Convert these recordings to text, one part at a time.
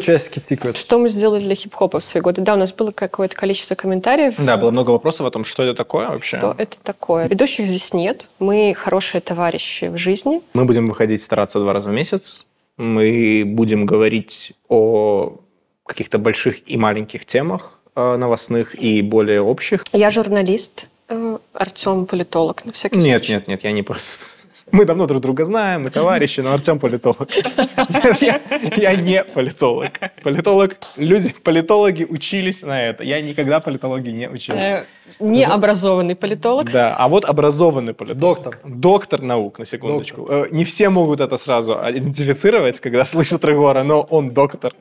Часики тикают. Что мы сделали для хип-хопа в свои годы? Да, у нас было какое-то количество комментариев. Да, было много вопросов о том, что это такое вообще. Что это такое? Ведущих здесь нет. Мы хорошие товарищи в жизни. Мы будем выходить стараться два раза в месяц. Мы будем говорить о каких-то больших и маленьких темах э, новостных и более общих. Я журналист, э, Артем политолог, на всякий Нет, случай. нет, нет, я не просто... Мы давно друг друга знаем, мы товарищи, но Артем политолог. Я, я не политолог. Политолог, люди, политологи учились на это. Я никогда политологии не учился. Э, Необразованный политолог. Да, а вот образованный политолог. Доктор. Доктор наук, на секундочку. Э, Не все могут это сразу идентифицировать, когда слышат Регора, но он доктор.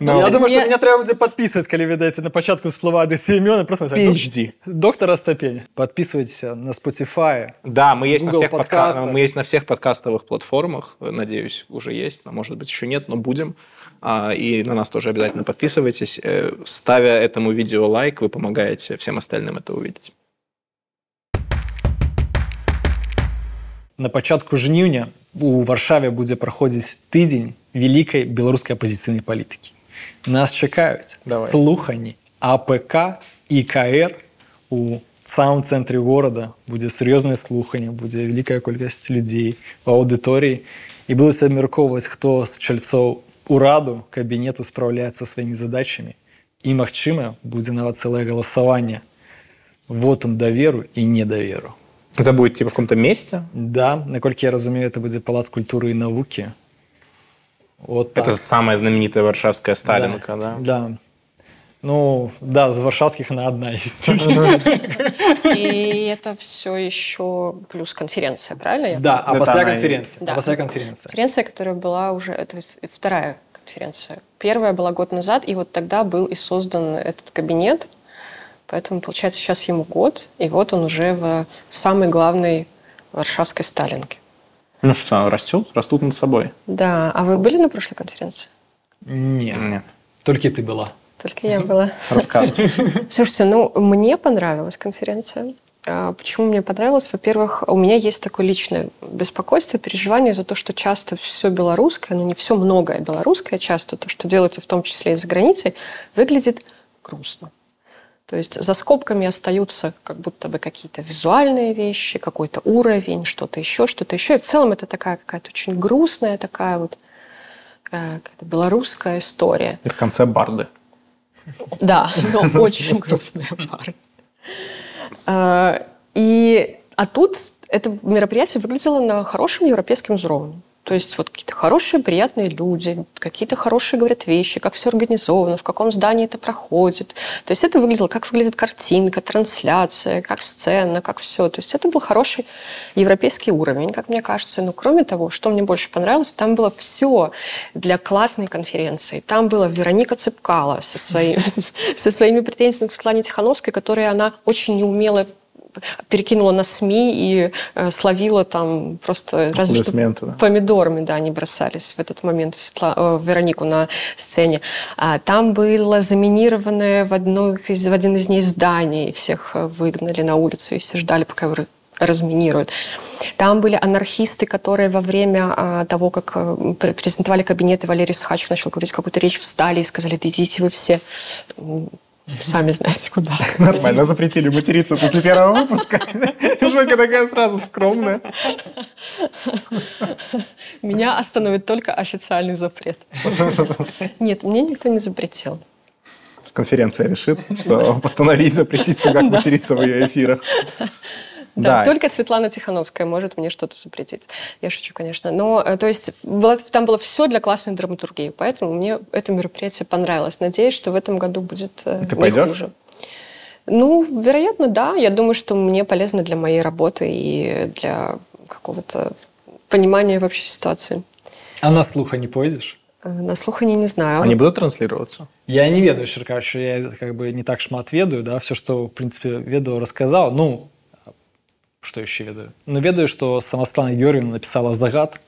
Ну, Я наук. думаю, що Ні. мені треба буде підписувати, коли видається на початку спливати ці імена. Просто написати, PhD. доктор Остапень. Подписывайтесь на Spotify. Да, мы есть, на Google всех подка- подкастах. мы есть на всех подкастовых платформах. Надеюсь, уже есть. но, Может быть, еще нет, но будем. А, И на нас тоже обязательно подписывайтесь. Э, Ставя этому видео лайк, вы помогаете всем остальным это увидеть. На початку жніўня у Варшаве будзе праходзіць тыдзень вялікай беларускай апазіцыйнай палітыкі. Нас чакаюць Давай. слухані АПК і КР у самым цэнтры горада будзе сур'ёзнае слуханне, будзе вялікая колькасць людзей у аўдыторыі і будуць абмяркоўваць, хто з чальцоў ураду кабінету спраўляецца сваімі задачамі і, магчыма, будзе нават цэлае галасаванне вотам даверу і недаверу. Это будет типа в каком-то месте? Да, наколькі я разумею, это будзе палац культуры і навукі. Вот так. Это самая знаменитая варшавская Сталинка, да? Да. Ну, да, з варшавскіх на одна есть. И это все еще плюс конференция, правильно? я Да, а Это пасля она и- конференції. Да. А пасля конференції. Конференция, которая была уже, это в- вторая конференция. Первая была год назад, и вот тогда был и создан этот кабинет. Поэтому, получается, сейчас ему год, и вот он уже в самой главной варшавской Сталинке. Ну что, растет, растут над собой. Да, а вы были на прошлой конференции? Ні, Нет. тільки ти була. Только я была. Рассказывай. Слушайте, ну, мне понравилась конференция. А, Почему мне понравилось? Во-первых, у меня есть такое личное беспокойство, переживание за то, что часто все белорусское, но не все многое белорусское, часто то, что делается в том числе и за границей, выглядит грустно. То есть за скобками остаются как будто бы какие-то визуальные вещи, какой-то уровень, что-то еще, что-то еще. И в целом это такая какая-то очень грустная такая вот э, белорусская история. И в конце барды. Да, но очень грустная пара. А, И, а тут это мероприятие выглядело на хорошем европейском уровне. То есть вот какие-то хорошие, приятные люди, какие-то хорошие говорят вещи, как все организовано, в каком здании это проходит. То есть это выглядело, как выглядит картинка, трансляция, как сцена, как все. То есть это был хороший европейский уровень, как мне кажется. Но кроме того, что мне больше понравилось, там было все для классной конференции. Там была Вероника Цепкала со, своими со своими претензиями к Светлане Тихановской, которые она очень неумело перекинула на СМИ и э, словила там просто разве что да. помидорами, да, они бросались в этот момент в, Светла- э, в Веронику на сцене. А, там было заминированное в, одно из, в один из дней здание, и всех э, выгнали на улицу, и все ждали, пока его ра- разминируют. Там были анархисты, которые во время а, того, как э, пр- презентовали кабинеты, Валерий Сахачев начал говорить какую-то речь, встали и сказали, да идите вы все, сами знаете куда. Нормально, запретили материться после первого выпуска. Жойка такая сразу скромная. Меня остановит только официальный запрет. Нет, мне никто не запретил. Конференция решит, что постановить запретить как материться в ее эфирах. Да, только Светлана Тихановская может мне что-то запретить. Я шучу, конечно. Но, э, то есть, было- там было все для классной драматургии, поэтому мне это мероприятие понравилось. Надеюсь, что в этом году будет э, ты не пойдешь? хуже. Ну, вероятно, да. Я думаю, что мне полезно для моей работы и для какого-то понимания вообще ситуации. А на слуха не пойдзеш? Э, На слухание не знаю. Они будут транслироваться? Я не ведаю шчыркаючы я как бы не так шмат ведаю да все что в принципе ведаў расказаў ну что яшчэ ведаю ну ведаю что самастана Георгиевна написала загад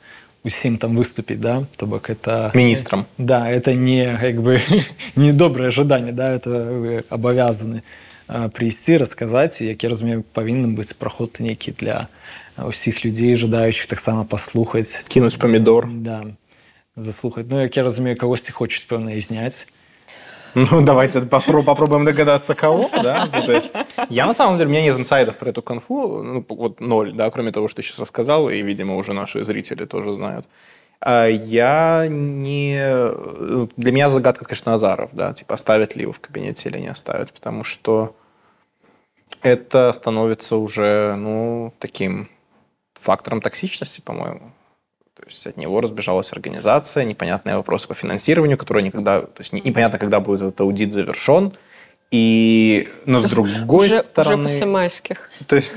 усім там выступіць да то бок это Министром. да это не как бы недоброе ожидание да это вы абавязаны а, прийсці расказаць як я разумею павінен быць праход нейкі для ўсіх людзей жадаючых таксама паслухаць Кинуть помидор. да заслухаць Ну як я разумею кагосьці хочуць пэўна зняць Ну, давайте попро- попробуем догадаться, кого, да? Ну, то есть, я на самом деле, у меня нет инсайдов про эту конфу, ну, вот ноль, да, кроме того, что ты сейчас рассказал, и, видимо, уже наши зрители тоже знают. А Я не... Для меня загадка, конечно, Азаров, да, типа, оставят ли его в кабинете или не оставят, потому что это становится уже, ну, таким фактором токсичности, по-моему. Есть от него разбежалась организация, непонятные вопросы по финансированию, которые никогда, то есть не- непонятно, когда будет этот аудит завершен. И, но с другой уже, стороны, уже после майских. то есть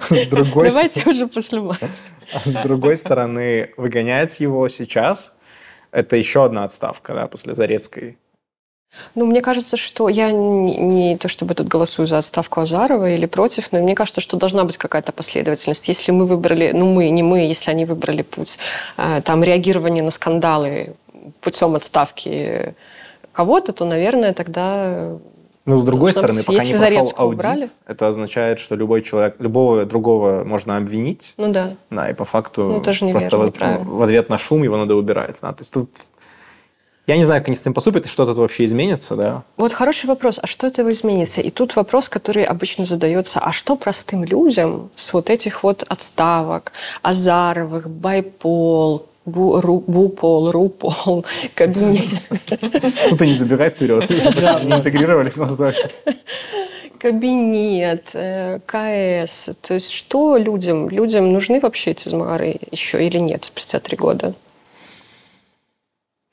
с другой, Давайте уже после майских. с другой стороны, выгонять его сейчас это еще одна отставка, да, после Зарецкой. Ну, мне кажется, что я не, не то чтобы тут голосую за отставку Азарова или против, но мне кажется, что должна быть какая-то последовательность. Если мы выбрали, ну мы, не мы, если они выбрали путь, э, там, реагирования на скандалы путем отставки кого-то, то, наверное, тогда Но с другой стороны, быть, пока не прошел аудит, убрали. это означает, что любой человек, любого другого можно обвинить, ну да. Да, и по факту Ну, тоже просто неверно, в, неправильно. в ответ на шум его надо убирать. Да? То есть тут я не знаю, как они с этим поступят, и что тут вообще изменится, да. Вот хороший вопрос, а что этого изменится? И тут вопрос, который обычно задается, а что простым людям с вот этих вот отставок, Азаровых, Байпол, Бу- Ру- Бупол, Рупол, кабинет, Ну ты не забегай вперед, не интегрировались настолько. кабинет, э, КС. То есть что людям? Людям нужны вообще эти змагары еще или нет спустя три года?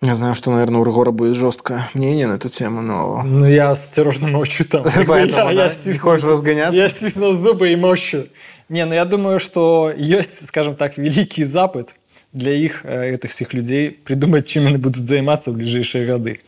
Я знаю, что, наверное, у Рыгора будет жесткое мнение на эту тему, но... Ну я осторожно молчу там Поэтому, я, да, хочешь разгоняться? Я стиснул зубы и молчу. Не, ну я думаю, что есть, скажем так, великий запад для их, э, этих всех людей, придумать, чим они будут займацца в ближайшие годы.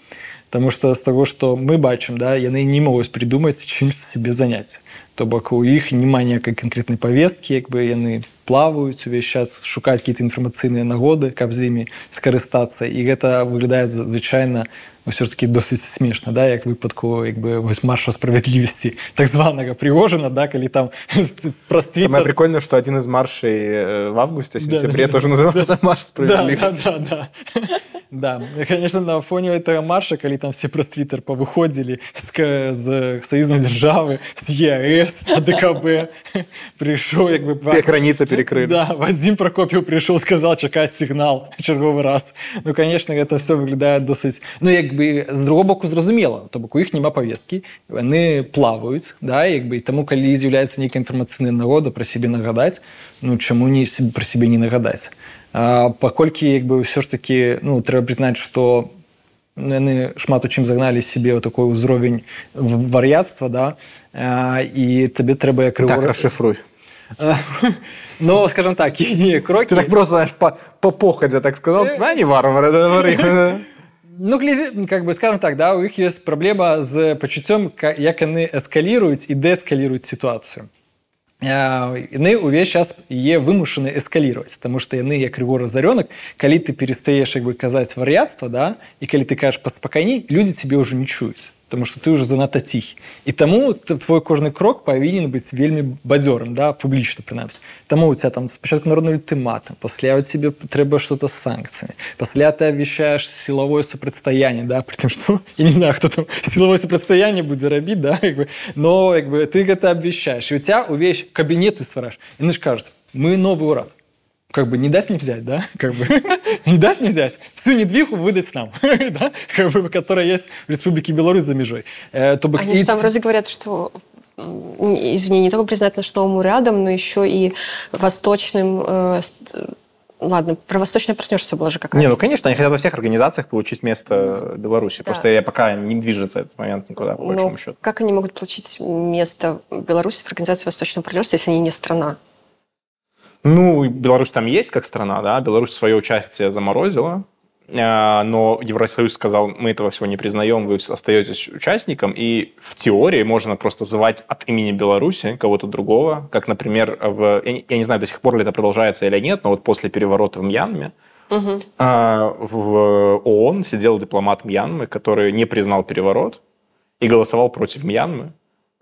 Потому что з того, что мы бачым, да, яны не могуць придумаць, чым себе заняць. То бок у іх няма ніякай канкрэтнай повесткі, як бы яны плаваюць увесь час шукаць какие-то інфармацыйныя нагоды, каб з імі скарыстацца. І гэта выглядае звычайна ўсё ж таки досыць смешна, да, як выпадку як бы вось марша справядлівасці так званага пригожина, да, калі там праз Твиттер прикольное, что один из маршей в августе, Да, сентябре да, тоже да. назывался Марш Да, справедливости. да, да, да. Да, конечно, на фоне гэтага марша, калі там все праз твиттер павыходзілі з, з саюзнай дзяржавы, з ЕС, ДКБ прыйшоў як бы граніца перекры. Да, Вадзім Пракопіў прыйшоў, сказал чакаць сігнал чарговы раз. Ну конечно, гэта все выглядае досыць ну як бы з дробаку зразумела, то бок у іх няма павесткі, яны плаваюць да, як бы таму калі з'яўляецца нейкая інфармацыйная народа пра сябе нагадаць, ну чаму не пра сябе не нагадаць. А, паколькі, як бы, ўсё ж таки, ну, трэба прызнаць, што ну, яны шмат у чым загналі себе ў такой узровень в- вар'яцтва, да, а, і табе трэба як Так, рыгор- расшифруй. А, Ну, скажем так, не кроки. Ты так просто, знаешь, по, по походе так сказал, типа, они варвары, да, вары». Ну, глядзі, как бы, скажем так, да, у іх ёсць праблема з пачуццём, ка- як яны эскаліруюць і дэскаліруюць сітуацыю. Э, Яны ўвесь час е вымушаны эскалировать, потому что яны як рыгор разоренок, калі ты перестаешь як бы казаць вар'яцтва, да, і калі ты кажаш паспакайней, люди тебе уже не чуюць потому что ты уже занадта ціхі і таму т- твой кожны крок павінен быць вельмі бадзёрым да публічна прынамсі таму у тебя там спачатку народны ультыматум пасля у тебе трэба что-то з санкцыямі пасля ты обвещаешь силовое супрацьстаяние да при тым что я не знаю хто там силовое супрацьстаяние будзе рабіць да як бы, но як бы ты гэта обвещаешь і у тебя увесь кабінет ты ствараешь яны ж кажуць мы новый урад как бы не дать не взять, да, как бы не дать не взять, всю недвигу выдать нам, да, как бы, которая есть в Республике Беларусь за межой. Э, то бы- Они и же там вроде говорят, что извини, не только признать наш новым рядом, но еще и восточным... э, Ладно, про восточное партнерство было же какая-то. Не, ну, конечно, они хотят во всех организациях получить место Беларуси. Да. Просто я пока не движется этот момент никуда, по Но большому счету. как они могут получить место Беларуси в организации Восточного партнерства, если они не страна? Ну, Беларусь там есть как страна, да, Беларусь свое участие заморозила, а, но Евросоюз сказал, мы этого всего не признаем, вы остаетесь участником, и в теории можно просто звать от имени Беларуси кого-то другого, как, например, в, я не, знаю, до сих пор ли это продолжается или нет, но вот после переворота в Мьянме а, в ООН сидел дипломат Мьянмы, который не признал переворот и голосовал против Мьянмы.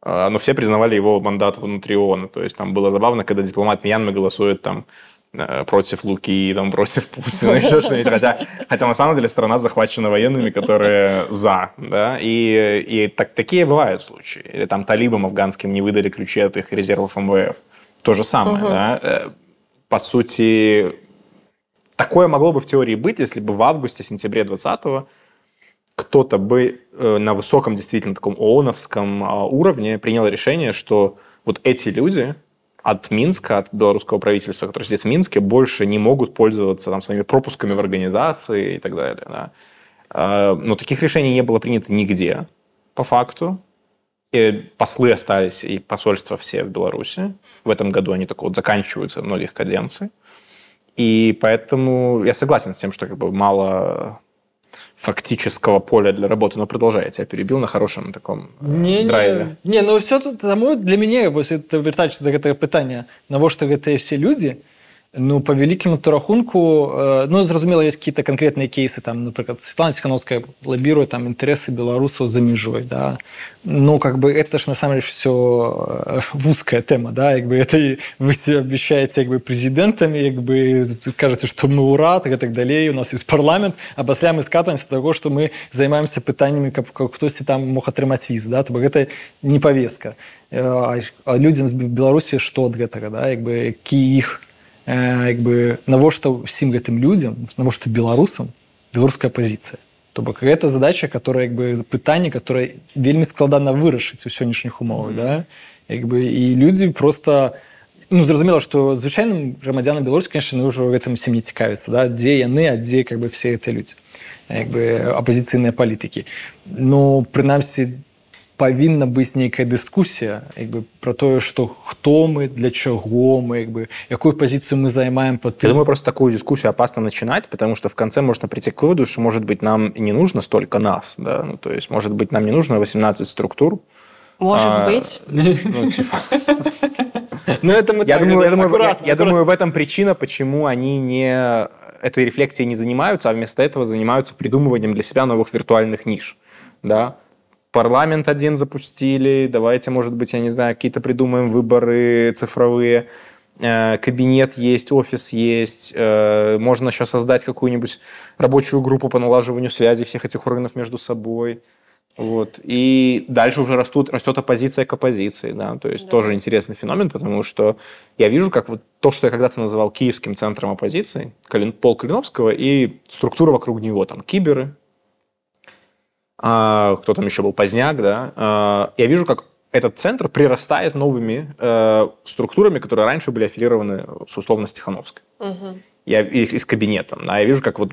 А, Но все признавали его мандат внутри ООН. То есть там было забавно, когда дипломат Мьянмы голосует там э, против Луки, там, против Путина, еще что-нибудь. Хотя, хотя на самом деле страна захвачена военными, которые за. Да? И, и так, такие бывают случаи. Или там талибам афганским не выдали ключи от их резервов МВФ. То же самое. Угу. Да? Э, по сути, такое могло бы в теории быть, если бы в августе-сентябре 2020 кто-то бы э, на высоком, действительно, таком ООНовском а, уровне принял решение, что вот эти люди от Минска, от белорусского правительства, которые сидят в Минске, больше не могут пользоваться там, своими пропусками в организации и так далее. Да. А, но таких решений не было принято нигде, по факту. И послы остались, и посольства все в Беларуси. В этом году они только вот заканчиваются многих каденций. И поэтому я согласен с тем, что как бы мало фактического поля для работы. Но продолжай, я тебя перебил на хорошем таком не, драйве. Не, не, ну все тут тому для меня, вось это вертаючись до гэтага пытання навошта гэтыя все люди Ну по великому рахунку э, ну зразумела есть какие-то конкретные кейсы там например Светлана Тихановская лоббирует там интересы белорусов за межой да ну как бы это ж на самом деле все э, узкая тема да как бы это вы себе обещаете как бы президентами как бы кажется что мы ура так и так далее у нас есть парламент а пасля мы скатываемся до того что мы займаемся пытаннями как, как хтосьці там мог атрымаць віз да то бок это не повестка э, а людям з беларусі что от гэтага да як бы які іх як бы навошта ўсім гэтым людям навошта беларусам беларуская пазіцыя то бок гэта задача которая як бы пытанне которое вельмі складана вырашыць у сённяшніх умовах mm -hmm. да як бы і людзі просто ну зразумела что звычайным грамадзянам беларусі конечно ўжо гэтым всем не цікавіцца да дзе яны а дзе как бы все это людзі як бы апозіцыйныя палітыкі ну прынамсі павінна быць нейкая дыскусія бы про тое что хто мы для чаго мы бы якую позицию мы займаем по ты думаю просто такую дискуссию опасно начинать потому что в конце можно прийти к выводу что может быть нам не нужно столько нас да? ну, то есть может быть нам не нужно 18 структур. Может а, быть. ну, типа... ну, это мы я, так, думаю, я, думаю, аккуратно, я, я думаю в этом причина почему они не этой рефлексией не занимаются а вместо этого занимаются придумыванием для себя новых виртуальных ниш да парламент один запустили, давайте, может быть, я не знаю, какие-то придумаем выборы цифровые, э, кабинет есть, офис есть, э, можно сейчас создать какую-нибудь рабочую группу по налаживанию связи всех этих органов между собой. Вот. И дальше уже растут, растет оппозиция к оппозиции. Да? То есть да. тоже интересный феномен, потому что я вижу, как вот то, что я когда-то называл киевским центром оппозиции, Пол Калиновского, и структура вокруг него, там, киберы, кто там еще был, Поздняк, да, а, я вижу, как этот центр прирастает новыми э, структурами, которые раньше были аффилированы с условно Стехановской. Угу. Я, и, и с кабинетом. Да, я вижу, как вот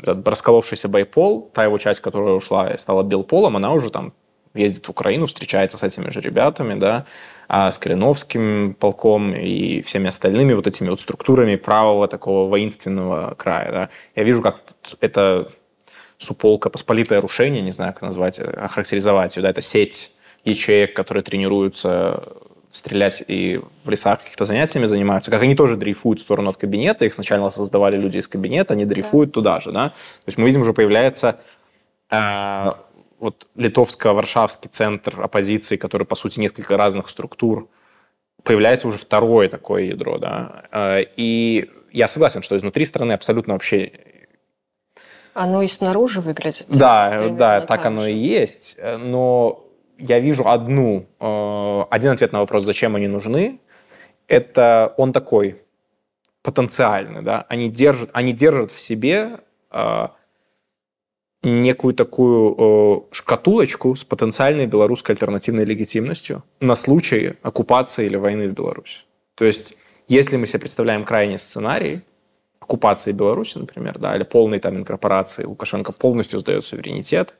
этот расколовшийся байпол, та его часть, которая ушла и стала белполом, она уже там ездит в Украину, встречается с этими же ребятами, да, а с Калиновским полком и всеми остальными вот этими вот структурами правого такого воинственного края. Да. Я вижу, как это суполка, посполитое рушение, не знаю, как назвать, э, охарактеризовать ее, да, это сеть ячеек, которые тренируются стрелять и в лесах каких-то занятиями занимаются, как они тоже дрейфуют в сторону от кабинета, их сначала создавали люди из кабинета, они дрейфуют да. туда же, да, то есть мы видим, уже появляется э, вот литовско-варшавский центр оппозиции, который, по сути, несколько разных структур, появляется уже второе такое ядро, да, э, и я согласен, что изнутри страны абсолютно вообще оно и снаружи выглядит. Да, да, так, так оно же. и есть. Но я вижу одну, э, один ответ на вопрос, зачем они нужны. Это он такой потенциальный, да. Они держат, они держат в себе э, некую такую э, шкатулочку с потенциальной белорусской альтернативной легитимностью на случай оккупации или войны в Беларуси. То есть, если мы себе представляем крайний сценарий, оккупации Беларуси, например, да, или полной там инкорпорации, Лукашенко полностью сдает суверенитет,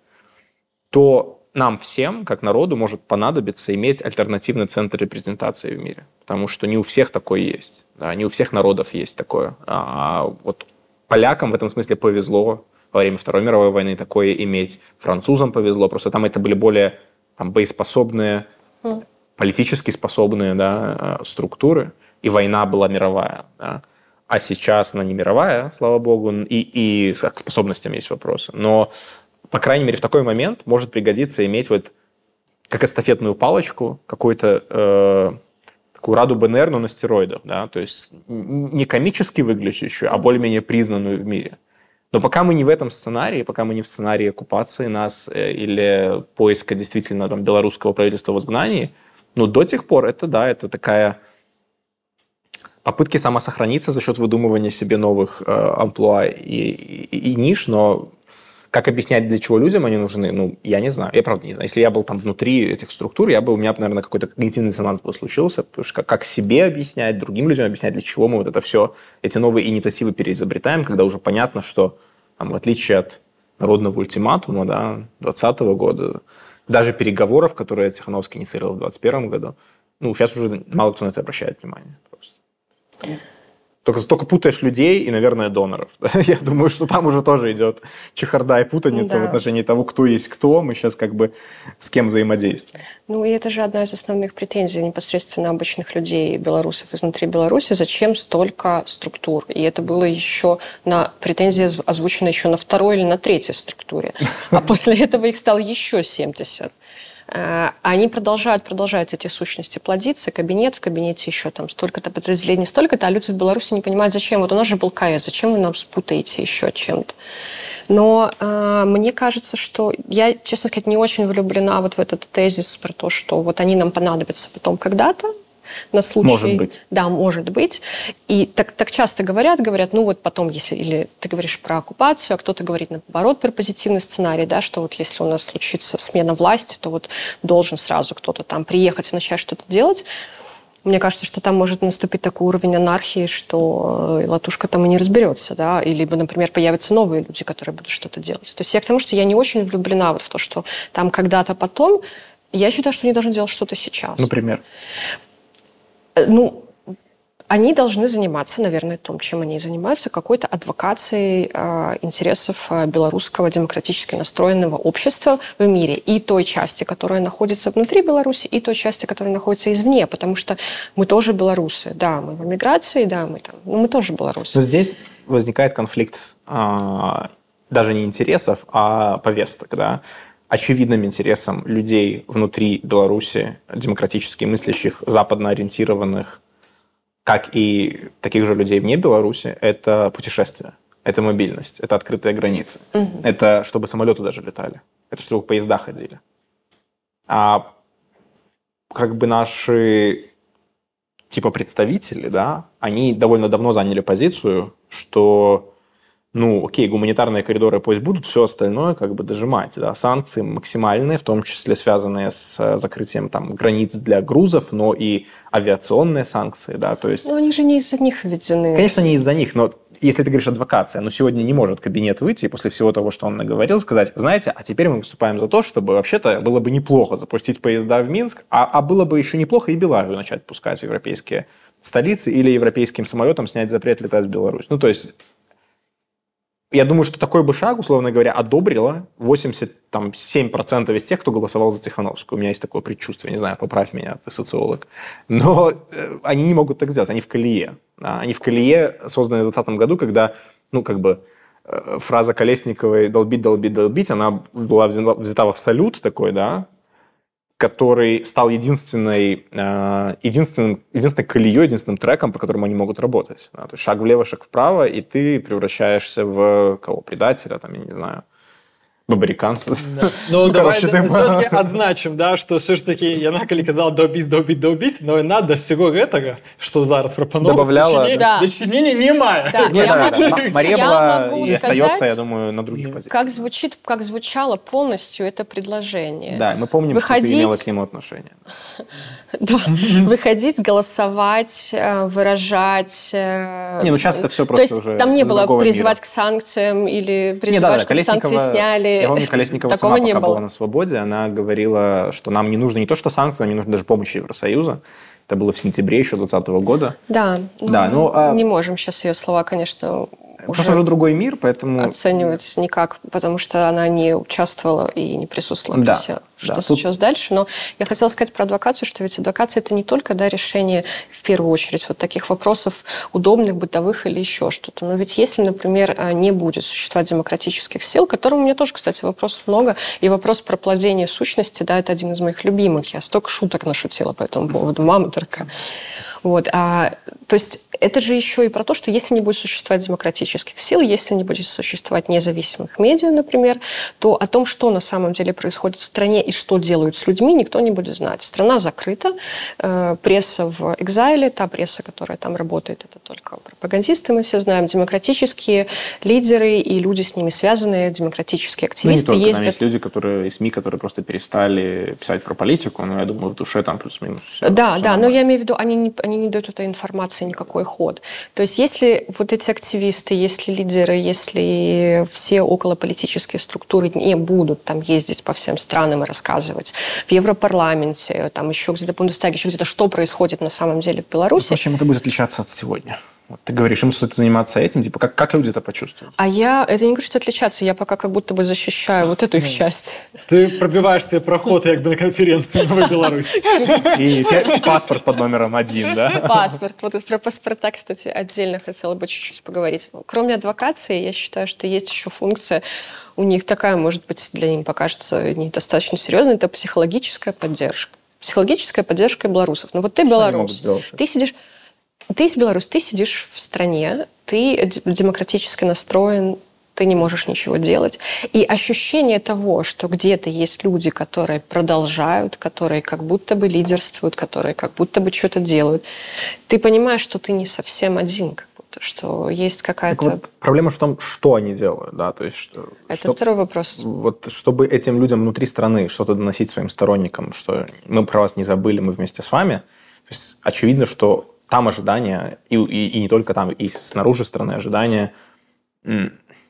то нам всем, как народу, может понадобиться иметь альтернативный центр репрезентации в мире. Потому что не у всех такое есть. Да, не у всех народов есть такое. А вот полякам в этом смысле повезло во время Второй мировой войны такое иметь. Французам повезло. Просто там это были более там, боеспособные, mm. политически способные да, структуры. И война была мировая. Да а сейчас она не мировая, слава богу, и, и к способностям есть вопросы. Но, по крайней мере, в такой момент может пригодиться иметь вот как эстафетную палочку, какую-то э, такую Раду БНР, но на стероидах, да, то есть не комически выглядящую, а более-менее признанную в мире. Но пока мы не в этом сценарии, пока мы не в сценарии оккупации нас э, или поиска действительно там, белорусского правительства в изгнании, ну, до тех пор это, да, это такая попытки самосохраниться за счет выдумывания себе новых э, амплуа и, и, и ниш, но как объяснять, для чего людям они нужны, ну, я не знаю. Я правда не знаю. Если я был там внутри этих структур, я бы, у меня, наверное, какой-то когнитивный диссонанс бы случился, потому что как, как себе объяснять, другим людям объяснять, для чего мы вот это все, эти новые инициативы переизобретаем, когда уже понятно, что, там, в отличие от народного ультиматума, да, 2020 года, даже переговоров, которые Тихановский инициировал в 2021 году, ну, сейчас уже мало кто на это обращает внимание просто. Только, только путаешь людей и, наверное, доноров. Я думаю, что там уже тоже идет чехарда и путаница да. в отношении того, кто есть кто. Мы сейчас как бы с кем взаимодействуем. Ну, и это же одна из основных претензий непосредственно обычных людей, белорусов изнутри Беларуси. Зачем столько структур? И это было еще на претензии озвучено еще на второй или на третьей структуре. А после этого их стало еще 70. Э, они продолжают, продолжают эти сущности плодиться, кабинет, в кабинете еще там столько-то подразделений, столько-то, а люди в Беларуси не понимают, зачем. Вот у нас же был КС, зачем вы нам спутаете еще чем-то? Но э, мне кажется, что я, честно сказать, не очень влюблена вот в этот тезис про то, что вот они нам понадобятся потом когда-то, на случай... Может быть. Да, может быть. И так, так часто говорят, говорят, ну вот потом, если... Или ты говоришь про оккупацию, а кто-то говорит, наоборот, про позитивный сценарий, да, что вот если у нас случится смена власти, то вот должен сразу кто-то там приехать и начать что-то делать. Мне кажется, что там может наступить такой уровень анархии, что э, латушка там и не разберется, да, или, например, появятся новые люди, которые будут что-то делать. То есть я к тому, что я не очень влюблена вот в то, что там когда-то потом, я считаю, что они должны делать что-то сейчас. Например? Э, ну, они должны заниматься, наверное, том, чем они занимаются, какой-то адвокацией э, интересов э, белорусского демократически настроенного общества в мире и той части, которая находится внутри Беларуси, и той части, которая находится извне, потому что мы тоже белорусы, да, мы в эмиграции, да, мы там, но мы тоже белорусы. Но здесь возникает конфликт э, даже не интересов, а повесток, да очевидным интересам людей внутри Беларуси, демократически мыслящих, западно ориентированных, как и таких же людей вне Беларуси, это путешествие, это мобильность, это открытые границы, угу. это чтобы самолеты даже летали, это чтобы поезда ходили. А как бы наши типа представители, да, они довольно давно заняли позицию, что ну, окей, гуманитарные коридоры пусть будут, все остальное как бы дожимать. Да. Санкции максимальные, в том числе связанные с э, закрытием там, границ для грузов, но и авиационные санкции. Да, то есть... Но они же не из-за них введены. Конечно, не из-за них, но если ты говоришь адвокация, но сегодня не может кабинет выйти и после всего того, что он наговорил, сказать, знаете, а теперь мы выступаем за то, чтобы вообще-то было бы неплохо запустить поезда в Минск, а, а было бы еще неплохо и Белавию начать пускать в европейские столицы или европейским самолетом снять запрет летать в Беларусь. Ну, то есть я думаю, что такой бы шаг, условно говоря, одобрило 87% из тех, кто голосовал за Тихановскую. У меня есть такое предчувствие, не знаю, поправь меня, ты социолог. Но э, они не могут так сделать, они в колее. Они в колее, созданной в 2020 году, когда, ну, как бы, э, фраза Колесниковой «долбить, долбить, долбить», она была взята в абсолют такой, да, который стал единственной, э, единственным, единственной колеей, единственным треком, по которому они могут работать. То есть шаг влево, шаг вправо, и ты превращаешься в кого? Предателя, там, я не знаю, Бабариканцы. Да. Ну, ну давай короче, да, все-таки адзначым, да, што все ж таки яна калі казала даўбіць даўбіць даўбіць но яна да всего гэтага что зараз прапанова добавляла да. дачынення не мае да. не, да, да, да. Мария была и остается я думаю на других позициях как звучит как звучало полностью это предложение да мы помним Выходить... что ты имела к нему отношение да. выходить голосовать э, выражать э, не ну сейчас это все просто уже там не было призывать к санкциям или призывать чтобы санкции сняли я помню, Колесникова Такого сама, не пока было. была на свободе, она говорила, что нам не нужно не то, что санкции, нам не нужно даже помощи Евросоюза. Это было в сентябре еще 2020 года. Да, да ну, а... не можем сейчас ее слова, конечно, Просто уже другой мир, поэтому... оценивать никак, потому что она не участвовала и не присутствовала Да, при всем, что да, тут- случилось дальше. Но я хотела сказать про адвокацию, что ведь адвокация это не только да, решение в первую очередь вот таких вопросов удобных, бытовых или еще что-то. Но ведь если, например, э, не будет существовать демократических сил, к которым у меня тоже, кстати, вопросов много, и вопрос про плодение сущности, да, это один из моих любимых. Я столько шуток нашутила по этому поводу. Мама дорогая. Вот. А, то есть это же еще и про то, что если не будет существовать демократических сил, если не будет существовать независимых медиа, например, то о том, что на самом деле происходит в стране и что делают с людьми, никто не будет знать. Страна закрыта, э, пресса в экзайле, та пресса, которая там работает, это только пропагандисты, мы все знаем, демократические лидеры и люди с ними связанные, демократические Ну, не активисты только, там ездят. есть люди, которые, СМИ, которые просто перестали писать про политику, но я думаю, в душе там плюс-минус все. Да, да, но я имею в виду, они не, они не дают этой информации никакой ход. То есть если вот эти активисты, если лидеры, если все околополитические структуры не будут там ездить по всем странам и рассказывать в Европарламенте, там еще где-то в Бундестаге, еще где-то, что происходит на самом деле в Беларуси, Чем это будет отличаться от сегодня? Вот ты говоришь, им стоит заниматься этим, типа, как, как люди это почувствуют? а я, это не говорю, что отличаться, я пока как будто бы защищаю вот эту их часть. Ты пробиваешь себе проход якби на конференцию в Новой Беларуси. И паспорт под номером один, да? Паспорт. Вот про паспорта, кстати, отдельно хотела бы чуть-чуть поговорить. Кроме адвокации, я считаю, что есть еще функция у них такая, может быть, для них покажется недостаточно серьезной, это психологическая поддержка. Психологическая поддержка белорусов. Ну вот ты Что белорус, ты сидишь, ты из Беларусь, ты сидишь в стране, ты демократически настроен, ты не можешь ничего делать. И ощущение того, что где-то есть люди, которые продолжают, которые как будто бы лидерствуют, которые как будто бы что-то делают, ты понимаешь, что ты не совсем один, как будто, что есть какая-то... вот, проблема в том, что они делают, да, то есть что, Это что- второй вопрос. вот чтобы этим людям внутри страны что-то доносить своим сторонникам, что мы про вас не забыли, мы вместе с вами. То есть очевидно, что там ожидания, и, и- и не только там, и снаружи страны ожидания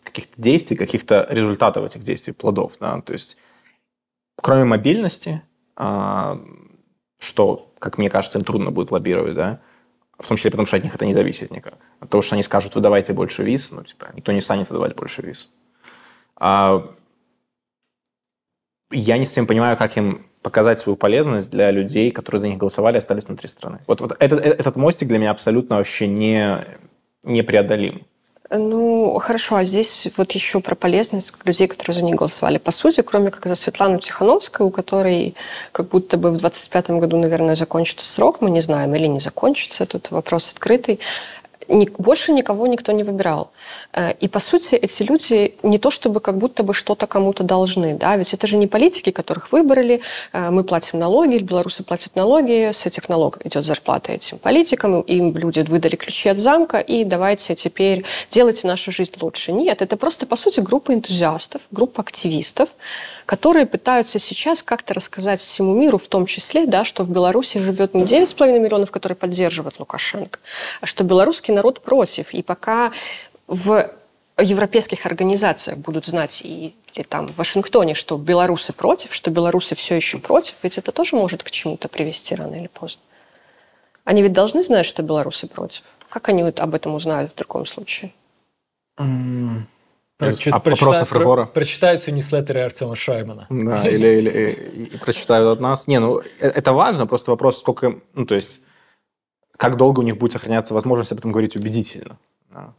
каких-то действий, каких-то результатов этих действий, плодов. Да? То есть кроме мобильности, а, что, как мне кажется, им трудно будет лоббировать, да, в том числе потому, что от них это не зависит никак. От того, что они скажут, вы давайте больше виз, ну, типа, никто не станет выдавать больше виз. А, я не совсем понимаю, как им показать свою полезность для людей, которые за них голосовали остались внутри страны. Вот, вот этот, этот мостик для меня абсолютно вообще не, непреодолим. Ну, хорошо, а здесь вот еще про полезность людей, которые за них голосовали. По сути, кроме как за Светлану Тихановскую, у которой как будто бы в 25-м году, наверное, закончится срок, мы не знаем, или не закончится, тут вопрос открытый, больше никого никто не выбирал. Э, И, по сути, эти люди не то чтобы как будто бы что-то кому-то должны, да, ведь это же не политики, которых выбрали, э, мы платим налоги, белорусы платят налоги, с этих налогов идет зарплата этим политикам, им люди выдали ключи от замка, и давайте теперь делайте нашу жизнь лучше. Нет, это просто, по сути, группа энтузиастов, группа активистов, которые пытаются сейчас как-то рассказать всему миру, в том числе, да, что в Беларуси живет не 9,5 миллионов, которые поддерживают Лукашенко, а что белорусский народ против. И пока в европейских организациях будут знать и или там в Вашингтоне, что белорусы против, что белорусы все еще против, ведь это тоже может к чему-то привести рано или поздно. Они ведь должны знать, что белорусы против. Как они об этом узнают в другом случае? Прочит- А вопросов про- Егора? Прочитают все ньюслеттеры Артема Шаймана. Да, или, или и- и прочитают от нас. Не, ну, э- это важно, просто вопрос, сколько, ну, то есть, как долго у них будет сохраняться возможность об этом говорить убедительно. да.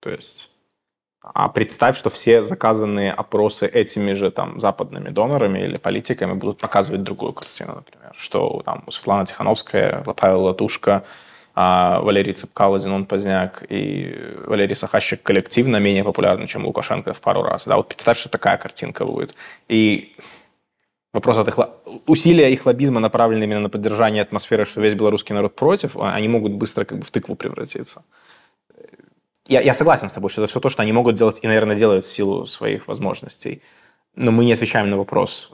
То есть, а представь, что все заказанные опросы этими же там западными донорами или политиками будут показывать другую картину, например, что там Светлана Тихановская, Павел Латушка, а Валерий Цепкало, Зенон Поздняк и Валерий Сахащик коллективно менее популярны, чем Лукашенко в пару раз. Да, вот представь, что такая картинка будет. И вопрос от их усилия их лоббизма направлены именно на поддержание атмосферы, что весь белорусский народ против, а они могут быстро как бы в тыкву превратиться. Я, я согласен с тобой, что это все то, что они могут делать и, наверное, делают в силу своих возможностей. Но мы не отвечаем на вопрос,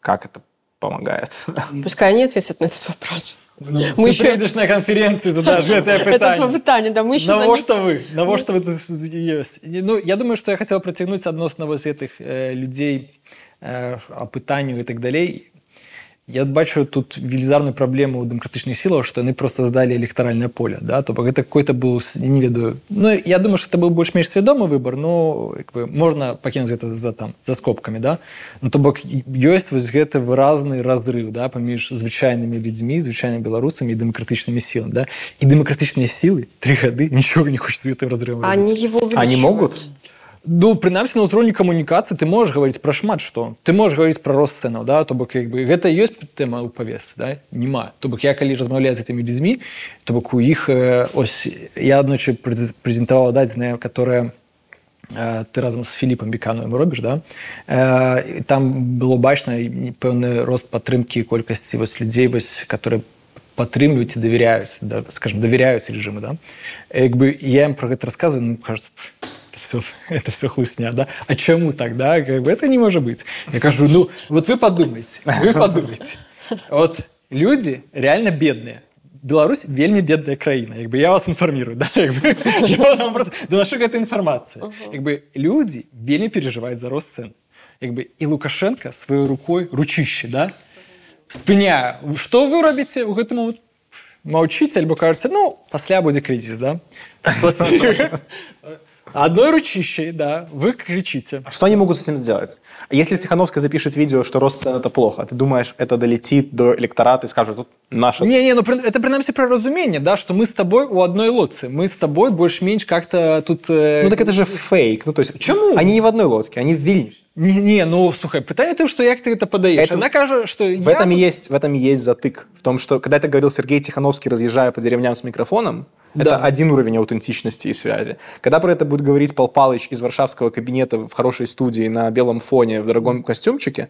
как это помогает. Пускай они ответят на этот вопрос. Ну, Мы ти ще- прийдеш на задаш це Это питання. питання, да, ми ще за Наво них- что вы? Наво что вы есть? Ну, я думаю, что я хотел протягнуть одно с одного из этих э, людей э, о пытанию и так далее. я бачу тут велізарную праблему ў дэмакратычных сілаў што яны просто здалі электаральнае поле да то бок гэта какой-то быў не ведаю Ну я думаю что это быў больш-менш свядомы выбор но як бы, можна пакінуць гэта за там за скобкамі да ну то бок ёсць вось гэты выразны разрыв да паміж звычайнымі людзьмі звычайнымі беларусамі дэмакратычнымі сілам да і дэмакратычныя сілы три гады нічога не хочется гэтым разрывом они его они могут Ну, прынамсі на ўзроўні камунікацыі ты можаш гаварыць пра шмат што ты можаш гаварыць пра рост цэнаў да то бок як бы гэта ёсць тэма ў павесцы да няма то бок я калі размаўляю з гэтымі людзьмі то бок у іх э, ось я аднойчы прэзентаваў дадзеная которая э, ты разам з філіпам беканом робіш да э, там было бачна пэўны рост падтрымкі колькасці вось людзей вось которые падтрымліваюць і давяряюць да, скажем давяряюць режимы да як бы я ім про гэта рассказываю ну кажется все, это все хлустня, да? А чему тогда? Как бы это не может быть. Я кажу, ну, вот вы подумайте, вы подумайте. Вот люди реально бедные. Беларусь вельмі бедная краіна як бы я вас інфармірую да? доношу гэту інфармацыю як бы людзі вельмі переживаюць за рост цен як бы і лукашенко сваёй рукой ручище да спыняю что вы робіце у гэтаму маўчыце альбо кажаце ну пасля будзе крызіс да Одной ручищей, да, вы кричите. А что они могут с этим сделать? Если Тихановская запишет видео, что рост цен – это плохо, ты думаешь, это долетит до электората и скажут, тут наша... Не-не, ну это принамсі про разумение, да, что мы с тобой у одной лодцы, мы с тобой больше-меньше как-то тут... Э... Ну так это же фейк, ну то есть... Чему? Они не в одной лодке, они в Вильнюсе. Не, не, ну слухай, питание тем, что як ты это подаешь. Это, Она кажет, что в я... этом есть в этом есть затык в том, что когда это говорил Сергей Тихановский, разъезжая по деревням с микрофоном, это да. один уровень аутентичности и связи. Когда про это будет говорить Пал Палыч из варшавского кабинета в хорошей студии на белом фоне в дорогом костюмчике,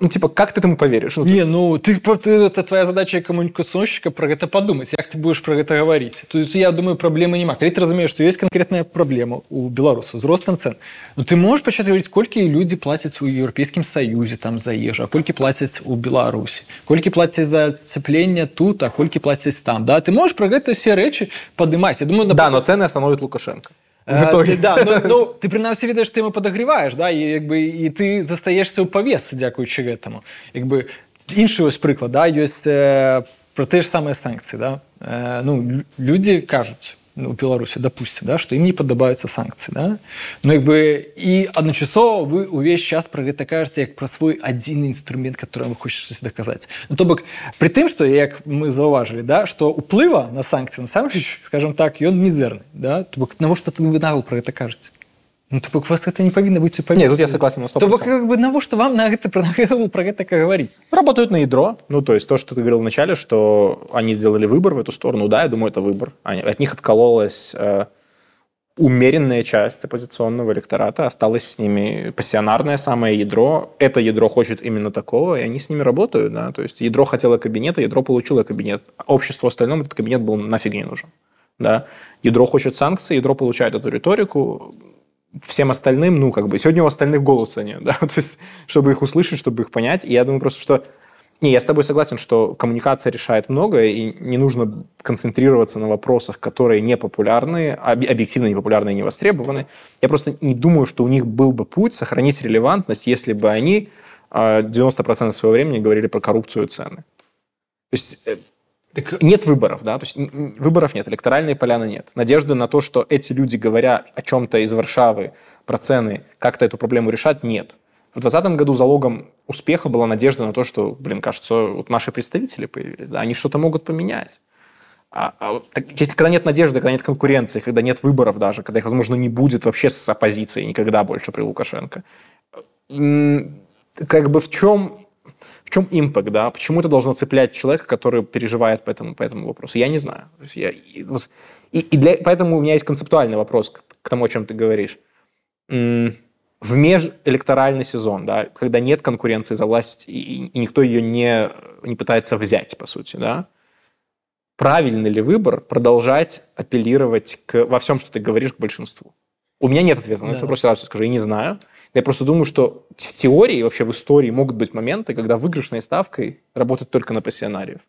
ну, типа, как ты этому поверишь? Ну, не, ты... ну, ты, ты, это твоя задача коммуникационщика про это подумать, как ты будешь про это говорить. Тут, я думаю, проблемы нема. Когда ты разумеешь, что есть конкретная проблема у белорусов с ростом цен, ну, ты можешь почать говорить, сколько люди платят в Европейском Союзе там за ежу, а сколько платят у Беларуси, сколько платят за цепление тут, а сколько платят там, да? Ты можешь про это все речи поднимать. Я думаю, например... Да, но цены остановит Лукашенко. В итоге. Да, ну, ну ты принамсі ведаеш ты ему подогреваешь да і як бы і ты застаешься ў павесцы дзякуючы гэтаму як бы іншы вось прыклад да ёсць э, про те ж самыя санкцыі да э, ну людзі кажуць у беларусі допустим да что им не падабаюцца санкцыі да? ну як бы і адначасова вы увесь час про гэта кажаце як пра свой адзін інструмент который вы хочетесь доказаць ну, то бок при тым что як мы заўважылі да что уплыва на санкцыі насамрэч скажем так ён мізерны да то бок навошта ты вы нагул про гэта кажаце ну, то бок вас это не павінна быць у Нет, тут я согласен на 100%. То бок, как бы, навошта вам на гэта про, про гэта говорить? Работают на ядро. Ну, то есть то, что ты говорил вначале, что они сделали выбор в эту сторону. Да, я думаю, это выбор. Они, от них откололась э, умеренная часть оппозиционного электората. Осталось с ними пассионарное самое ядро. Это ядро хочет именно такого, и они с ними работают. Да? То есть ядро хотело кабинета, ядро получило кабинет. Обществу остальному этот кабинет был нафиг не нужен. Да? Ядро хочет санкции, ядро получает эту риторику всем остальным, ну, как бы, сегодня у остальных голоса нет, да, то есть, чтобы их услышать, чтобы их понять. И я думаю просто, что не, я с тобой согласен, что коммуникация решает многое, и не нужно концентрироваться на вопросах, которые не популярны, объективно не популярны и не востребованы. Я просто не думаю, что у них был бы путь сохранить релевантность, если бы они 90% а, своего времени говорили про коррупцию и цены. То есть э, так нет выборов, да, то есть выборов нет, электоральной поляны нет. Надежды на то, что эти люди, говоря о чем-то из Варшавы, про цены, как-то эту проблему решат, нет. В 2020 году залогом успеха была надежда на то, что, блин, кажется, вот наши представители появились, да, они что-то могут поменять. А, а, так, если когда нет надежды, когда нет конкуренции, когда нет выборов даже, когда их, возможно, не будет вообще с оппозицией никогда больше при Лукашенко, как бы в чем в чем импакт, да? Почему это должно цеплять человека, который переживает по этому, по этому вопросу? Я не знаю. Я, и, вот, и, и для, поэтому у меня есть концептуальный вопрос к, к тому, о чем ты говоришь. В межэлекторальный сезон, да, когда нет конкуренции за власть и, и никто ее не, не пытается взять, по сути, да, правильный ли выбор продолжать апеллировать к, во всем, что ты говоришь, к большинству? У меня нет ответа на да. этот вопрос, сразу скажу, я не знаю. Я просто думаю, что в теории, вообще в истории могут быть моменты, когда выигрышной ставкой работают только на пассионариев.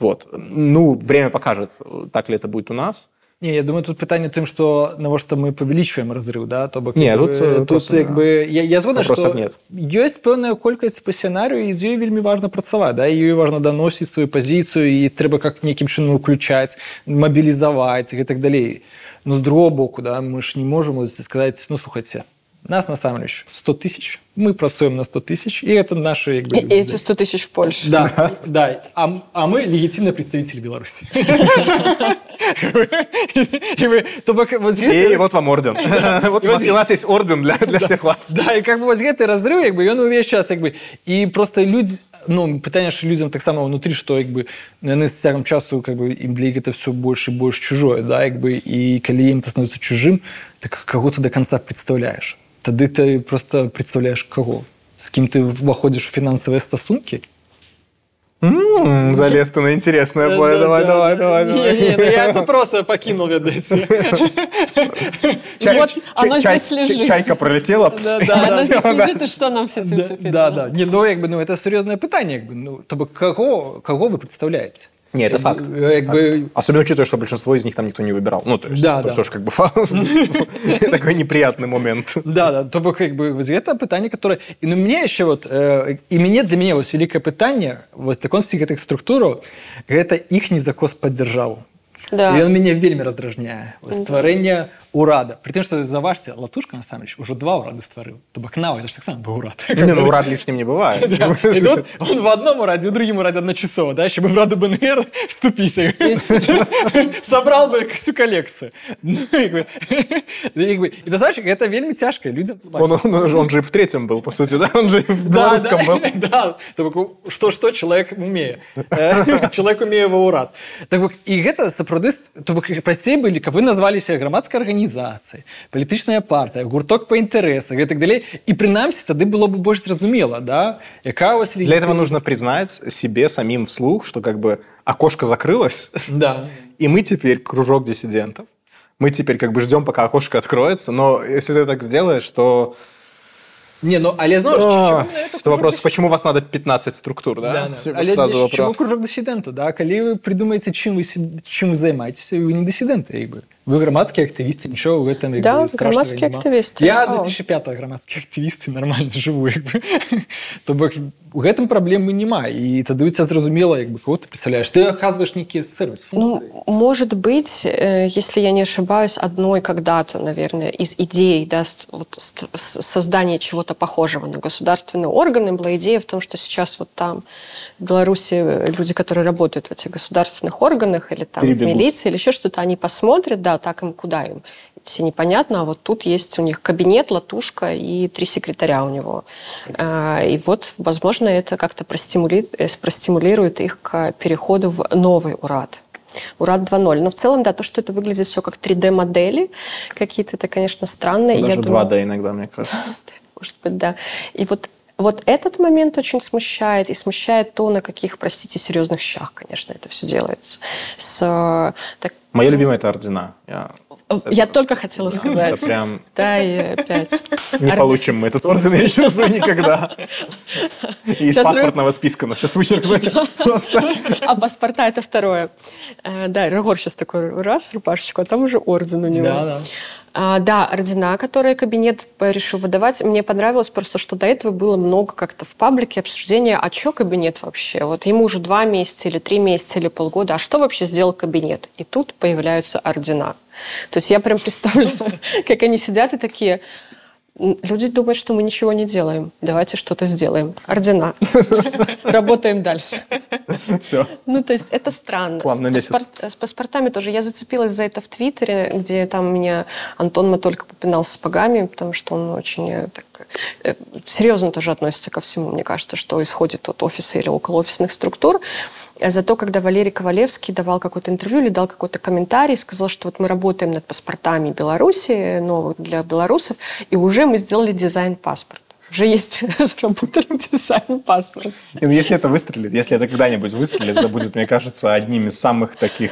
Вот. Ну, время покажет, так ли это будет у нас. Не, я думаю, тут питання тим, що навошта ми павялічваем разрыв да то бок Не, як тут, бы, э, тут просто, як бы я, я згодна Вопросов што нет. ёсць пэўная колькасць па сцэнарыю і з ёй вельмі важна працаваць да ёй важна даносіць сваю пазіцыю і трэба как нейкім чынам уключаць мабілізаваць і так далей но з другого боку да мы ж не можам вось сказаць ну слухайце нас насамрэч 100 тысяч мы працуем на 100 тысяч і это наши як бы, И люди, эти да. 100 тысяч в Польше. Да, да. А, м- а мы легитимный представитель Беларуси. И вы, то бок, вось И гэты- вот вам орден. Вот у вас- у нас есть орден для для всех вас. Да, і как бы вось гэты разрыв як бы ён увесь час як бы і просто людзі ну пытанне ж людзям таксама ўнутры што як бы яны з цягам часу как бы ім для іх гэта все больш і больш чужое да як бы і калі ім это становіцца чужым так каго ты до конца представляешь тады ты просто представляешь каго з кім ты уваходзіш у фінансавыя стасункі М, Залез ты на интересное поле. Давай, давай, давай. Не, давай. не, ну я это просто покинул, ведаете. Чай- Вот чай- оно чай- здесь лежит. Чайка пролетела. Да, да, Она да. здесь да. лежит, и что нам с этим Да, теперь? да, да. Не, ну, якби, ну, это серьезное питание, якби, ну, тобто, кого, кого вы представляете? Не, это факт. Якби, Особенно учитывая, что большинство из них там никто не выбирал. Ну, то есть, Да, это да. что ж, как бы, такой неприятный момент. Да, да, то бок як бы вось гэта пытанне которое і ну мне яшчэ вот э, і мяне для мяне вось вялікае пытанне вот такон всіх гэтых структураў гэта іх не закос паддзяржаву Да. і ён мяне вельмі раздражняе Вось стварэнне урада при тым што заважце латушка насамрэч ужо два ўрады стварыў то бок нава это ж таксама быў урад Не, ну, рад лишним не бывает. И тут он в одном ураде, в другом ураде одночасово, да, еще бы в Раду БНР вступить. Собрал бы всю коллекцию. Ну, как бы, как бы, И ты знаешь, это вельми тяжко людям. Он, он, он же- он же и в третьем был, по сути, да? Он же и в Да, белорусском был. да, да. То бок, Что-что человек умее. Э, Человек умее во урад. Так бок, і гэта сапраўды то бок прасцей былі каб вы назваліся грамадскай арганізацыяй палітычная партыя гурток па інтарэсах і так далей і прынамсі тады было бы больш зразумела да якая у вас Для этого нужно признать себе самим вслух, что как бы окошко закрылось, да и мы теперь кружок диссидентов. Мы теперь как бы ждем, пока окошко откроется, но если ты так сделаешь, то... Не, ну, але знову ж, А, чому на это Это вопрос, кружок почему у вас надо 15 структур, да? Да, да. Всё, Але Сразу десь чому вопрос. кружок дисидента, да? Коли ви придумаєте, чим ви, сі- чим ви займаєтеся, ви не дисиденти, якби. Ви громадські активісти, нічого в этом якби, Да, страшного громадські нема. активісти. Я з О. 2005 громадський активіст і нормально живу, якби. То бок у гэтым праблемы няма. І тады у тебя зразумела, якби, кого ты представляешь. Ты оказываешь некий сервис, функции. Ну, может быть, э, если я не ошибаюсь, одной когда-то, наверное, из идей да, с- вот, с- с- создания чего-то похожего на государственные органы была идея в том, что сейчас вот там в Беларуси э, люди, которые работают в этих государственных органах или там в Перебегут. милиции или еще что-то, они посмотрят, да, так им куда им идти непонятно, а вот тут есть у них кабинет, латушка и три секретаря у него. А, И вот, возможно, это как-то простимули- э, простимулирует их к переходу в новый УРАД. УРАД 2.0. Но в целом, да, то, что это выглядит все как 3D-модели какие-то, это, конечно, странно. Даже я думаю- 2D иногда, мне кажется. может быть, да. И вот вот этот момент очень смущает, и смущает то, на каких, простите, серьезных щах, конечно, это все делается. С, э, так, Моя любимая это ордена. Я, я только хотела сказать. это прям... Да, и опять. Не получим мы этот орден, я чувствую, никогда. И из паспортного списка нас сейчас вычеркнули. Просто. А паспорта это второе. Э, Да, Регор сейчас такой раз, рубашечку, а там уже орден у него. Да, да. А, да, ордена, которые кабинет решил выдавать. Мне понравилось просто, что до этого было много как-то в паблике обсуждения, а что кабинет вообще? Вот ему уже два месяца или три месяца или полгода, а что вообще сделал кабинет? И тут появляются ордена. То есть я прям представляю, как они сидят и такие... «М, Люди думают, что мы ничего не делаем. Давайте что-то сделаем. Ордена. Работаем дальше. Все. Ну, то есть это странно. План на с, месяц. паспорт- с паспортами тоже. Я зацепилась за это в Твиттере, где там меня Антон мы только попинал сапогами, потому что он очень э, так, э, серьезно тоже относится ко всему, мне кажется, что исходит от офиса или околоофисных структур. Зато когда Валерий Ковалевский давал какое-то интервью или дал какой-то комментарий, сказал, что вот мы работаем над паспортами Беларуси, новых для белорусов, и уже мы сделали дизайн паспорта. Уже есть, разработали дизайн паспорта. И, ну, Если это выстрелит, если это когда-нибудь выстрелит, это будет, мне кажется, одним из самых таких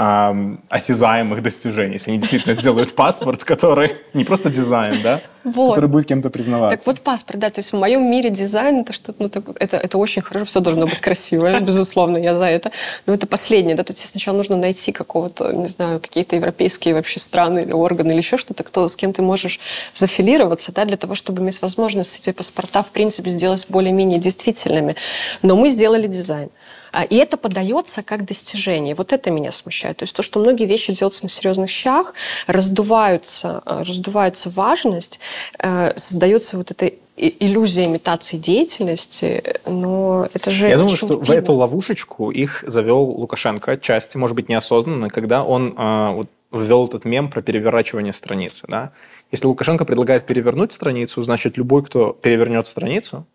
ам, осязаемых достижений. Если они действительно сделают паспорт, который не просто дизайн, да, Вот. который будет кем-то признаваться. Так вот паспорт, да, то есть в моем мире дизайн это что-то, ну, так- это, это очень хорошо, все должно быть красиво, безусловно, я за это. Но это последнее, да, то есть сначала нужно найти какого-то, не знаю, какие-то европейские вообще страны или органы или еще что-то, кто, с кем ты можешь зафилироваться, да, для того, чтобы иметь возможность эти паспорта, в принципе, сделать более-менее действительными. Но мы сделали дизайн. А, И это подается как достижение. Вот это меня смущает. То есть то, что многие вещи делаются на серьезных щах, раздуваются, э, раздувается важность, э, создается вот эта иллюзия имитации деятельности, но это же Я думаю, что в видно. эту ловушечку их завел Лукашенко отчасти, может быть, неосознанно, когда он э, вот, ввел этот мем про переворачивание страницы. Да? Если Лукашенко предлагает перевернуть страницу, значит, любой, кто перевернет страницу,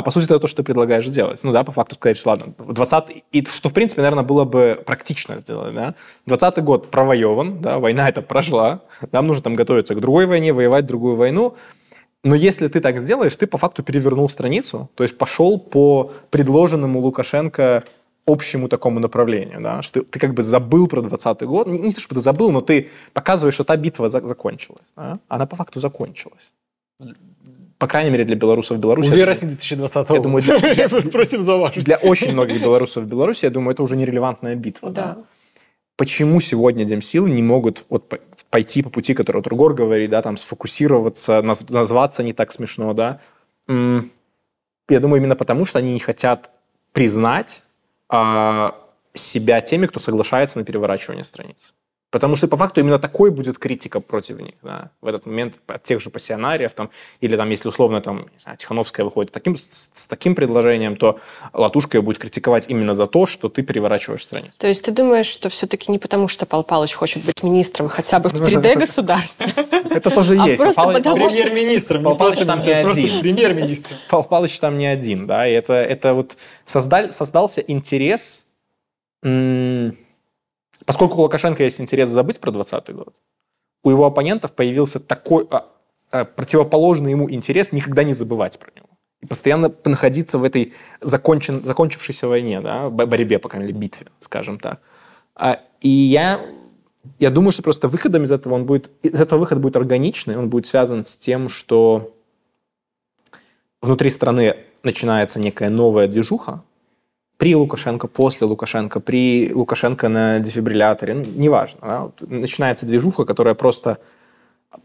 а по сути это то, что ты предлагаешь делать. Ну да, по факту сказать, что ладно, 20 и что в принципе, наверное, было бы практично сделать. Да? 20 год провоеван, да, война это прошла, нам нужно там готовиться к другой войне, воевать другую войну. Но если ты так сделаешь, ты по факту перевернул страницу, то есть пошел по предложенному Лукашенко общему такому направлению, да, что ты, ты как бы забыл про 20 год, не, не то, чтобы ты забыл, но ты показываешь, что та битва за- закончилась. да. Она по факту закончилась. По крайней мере, для белорусов в Беларуси. У вересня 2020 Я думаю, для- для- просим заважить. Для очень многих белорусов в Беларуси, я думаю, это уже нерелевантная битва. Да. Почему сегодня Демсилы не могут вот по- пойти по пути, который вот Ругор говорит, да, там сфокусироваться, наз- назваться не так смешно, да? Я думаю, именно потому, что они не хотят признать а, себя теми, кто соглашается на переворачивание страниц. Потому что по факту именно такой будет критика против них да, в этот момент от тех же пассионариев, там, или там, если условно там, не знаю, Тихановская выходит таким, с, с таким предложением, то Латушка ее будет критиковать именно за то, что ты переворачиваешь страницу. То есть ты думаешь, что все-таки не потому, что Пал Палыч хочет быть министром хотя бы в 3D государства, Это тоже А есть. Премьер-министр, просто Павлович там не один. премьер-министр. Павел Павлович там не один, да, и это, это вот создался интерес, поскольку у Лукашенко есть интерес забыть про 20 год, у его оппонентов появился такой а, а, противоположный ему интерес никогда не забывать про него. И постоянно находиться в этой закончен, закончившейся войне, да, бо- борьбе, по крайней мере, битве, скажем так. А, и я, я думаю, что просто выходом из этого он будет, из этого выход будет органичный, он будет связан с тем, что внутри страны начинается некая новая движуха, при Лукашенко, после Лукашенко, при Лукашенко на дефибрилляторе, ну, неважно. да, вот начинается движуха, которая просто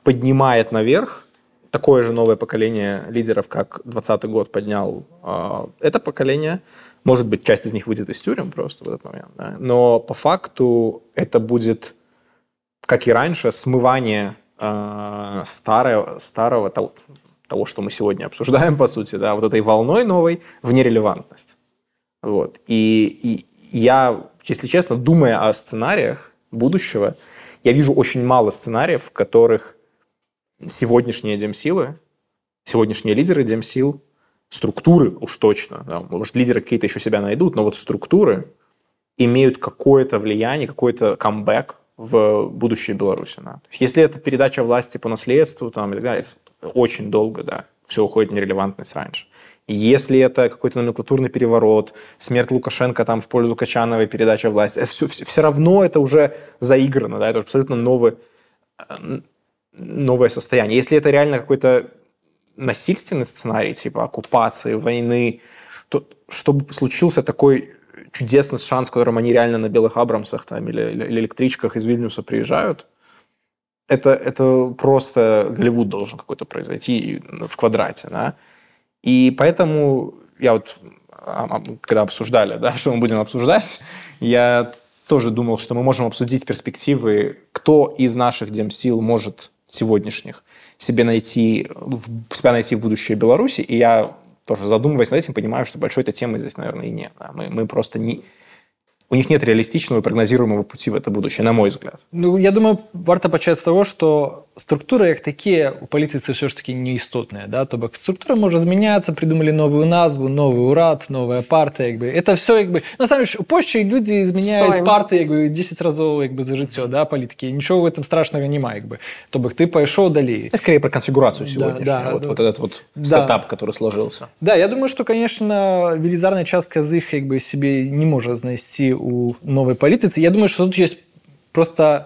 поднимает наверх такое же новое поколение лидеров, как 20 год поднял э, это поколение. Может быть, часть из них выйдет из тюрем просто в этот момент. да. Но по факту это будет, как и раньше, смывание э, старого, старого того, того, что мы сегодня обсуждаем, по сути, да, вот этой волной новой в нерелевантность. Вот. И, и я, если честно, думая о сценариях будущего, я вижу очень мало сценариев, в которых сегодняшние демсилы, сегодняшние лидеры демсил, структуры уж точно, да, может, лидеры какие-то еще себя найдут, но вот структуры имеют какое-то влияние, какой-то камбэк в будущее Беларуси. Да. Если это передача власти по наследству там, и это очень долго, да, все уходит в нерелевантность раньше. Если это какой-то номенклатурный переворот, смерть Лукашенко там в пользу Качановой, передача власти, это все, все, равно это уже заиграно, да, это уже абсолютно новый, э, новое состояние. Если это реально какой-то насильственный сценарий, типа оккупации, войны, то чтобы случился такой чудесный шанс, в котором они реально на белых Абрамсах там, или, или электричках из Вильнюса приезжают, это, это просто Голливуд должен какой-то произойти в квадрате, да. И поэтому я вот, а, а, когда обсуждали, да, что мы будем обсуждать, я тоже думал, что мы можем обсудить перспективы, кто из наших демсил может сегодняшних себе найти, себя найти в будущее Беларуси. И я тоже задумываясь над этим, понимаю, что большой этой темы здесь, наверное, и нет. Мы, мы просто не... У них нет реалистичного и прогнозируемого пути в это будущее, на мой взгляд. Ну, я думаю, варто почати з того, що структури як такі у політиці все ж таки не істотні. Да? Тобто структура може змінятися, придумали нову назву, новий уряд, нова партія. Якби. Це все, якби, на самом деле, у Польщі люди зміняють Сойм. партії якби, 10 разів якби, за життя да, політики. Нічого в этом страшного немає. Якби. Тобто ти пішов далі. Это скорее про конфигурацию Да, сегодняшнюю, да, вот, да. вот этот вот Да. сетап, который сложился. Да, я думаю, що, конечно, велізарна частка з їх якби, собі не може знайти у новій політиці. Я думаю, що тут є просто э,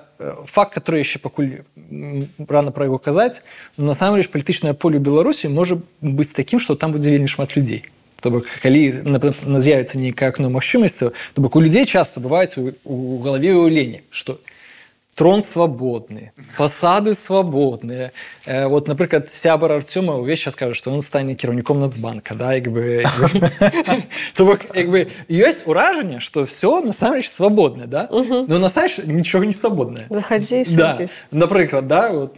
факт который яшчэ пакуль м, рано пра яго казаць но насамрэч палітычнае поле беларусі можа быць такім што там будзе вельмі шмат людзей то бок калі напэўна, з'явіцца нейкае акно магчымасцяў то бок у людзей часта бываюць у, у галаве ўяўленне што трон свабодны фасады свабодныя э, вот напрыклад сябар арцёма увесь час кажа што он стане кіраўніком нацбанка да як бы то бок як бы ёсць уражанне што все насамрэч свабодна да но насамрэч нічога не свабоднае Заходи, да. садись. напрыклад да вот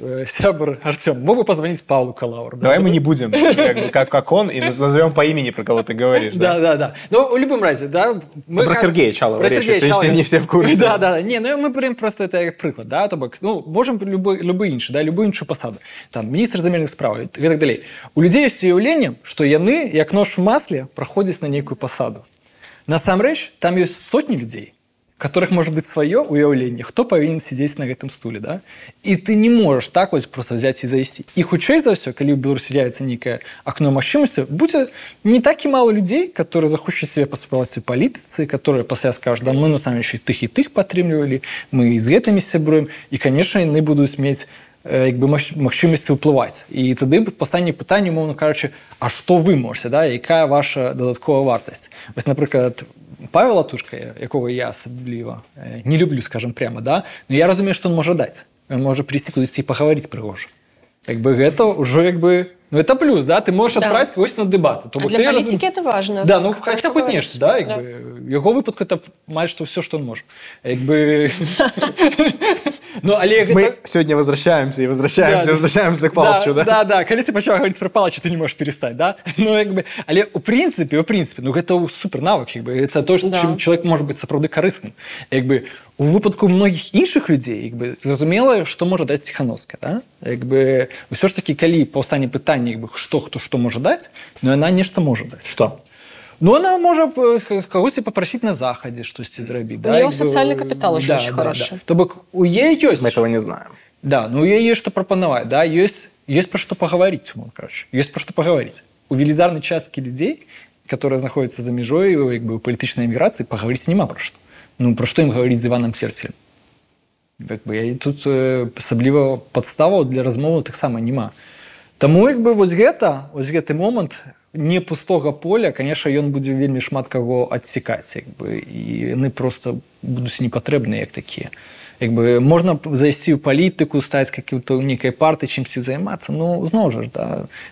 э, сябар Артем мог бы позвонить Павлу Калаур Давай мы не будем, как, бы, как, как он, и назовем по имени, про кого ты говоришь. Да, да, да. Но в любом разе, да, мы про Сергея Чалова про речь, Сергея если Чалова. не все в курсе. Да, да, да. Не, ну мы берем просто это как приклад, да, то бок, ну, можем любой, любой інший, да, любую іншу посаду. Там, міністр земельних справ і так далей. У людей есть уявление, что яны, як нож в масле, проходят на некую посаду. Насамрэч, там есть сотни людей, которых может быть свое уяўленне хто павінен сидзець на гэтым стуле да і ты не можешь так вось просто взять і завесці і хутчэй за ўсё калі ў беларусі з'явіцца нейкае акно магчымасці будзе не так і мало людзей которые захочуць себе паспрабаваць у палітыцы которые пасля скажуць да мы на самом еще тых і тых падтрымлівалі мы з гэтымі сябруем і конечно яны будуць мець э, як бы маг- магчымасці ўплываць і тады пастане пытанне умоўна кажучы А што вы можете да якая ваша дадатковая вартасць вось напрыклад Павел Латушка, якого я асабліва э, не люблю, скажем прямо, да? но я разумею, што он можа даць. Ён можа прийсці кудысьці і пагаварыць прыгожа. Як бы гэта ўжо як бы ну это плюс да ты можешь Да. адправіць когось на дэбаты то А бок для ты политики разум- это важно. да ну Как хаця хоць поговорить. нешта да, як Да. бы яго выпадку это амаль што ўсё што он можа як бы ну але гэта... Мы сегодня возвращаемся и возвращаемся, Да, да. возвращаемся к Палычу, да? да да калі ты пачаў гаварыць про палача ты не можешь перестать да ну як бы але у прынцыпе у прынцыпе ну гэта ў супер навык як бы это то что Да. чым чалавек может быть сапраўды карысным як бы у выпадку многіх іншых людзей як бы зразумела што можа даць ціхановска да? як бы ўсё ж таки калі паўстане пытанне як бы што хто што можа даць но яна нешта можа даць Что? Ну, она можа э, кагосьці папрасіць на захадзе штосьці зрабіць У неё сацыяльны капітал ужо очень хороший. То бок у е ёсць Мы этого не знаем. да, ну є, є що пропонувати, да, є, є про що поговорити, умовно кажучи. Є про що поговорити. У велізарної частки людей, які знаходяться за межою якби, у політичної еміграції, поговорити нема про що. Ну, про що їм говорити з Іваном Серцелем? Якби, і тут е, асабліва падставаў для размовы таксама няма. Таму як бы вось гэта вось гэты момант не пустога поля конечно ён будзе вельмі шмат каго адсекаць як бы і яны просто будуць непатрэбныя як такія як бы можна п- зайсці ў палітыку стаць каким-то нейкай парты чымсьці займацца ну зноў жа ж да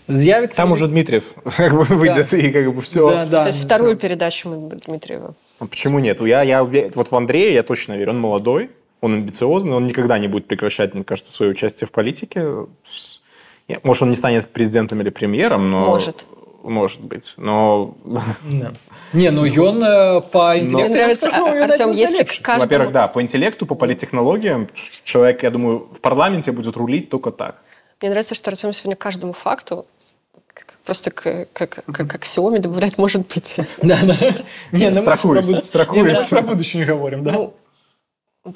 з'явіцца Там уже Дмитриев как бы выйдет и как бы все. да, да, То есть вторую передачу мы Дмитриева. А Почему нет? Я, я уве- вот в Андрея я точно верю. Он молодой, он амбициозный, он никогда не будет прекращать, мне кажется, свое участие в политике. Может, он не станет президентом или премьером, но... Может. Может быть. Но, Да. не ну ён э, по Мне інтэлекту, я нравится, скажу, а- Артем, если каждому... во-первых, да, по интеллекту, по политтехнологиям человек, я думаю, в парламенте будет рулить только так. Мне нравится, что Артем сегодня каждому факту просто к, как, как, как аксиоме добавлять может быть. Да, да. Не, ну, Страхуюсь, про страхуюсь. Не, про будущее говорим, да? Ну,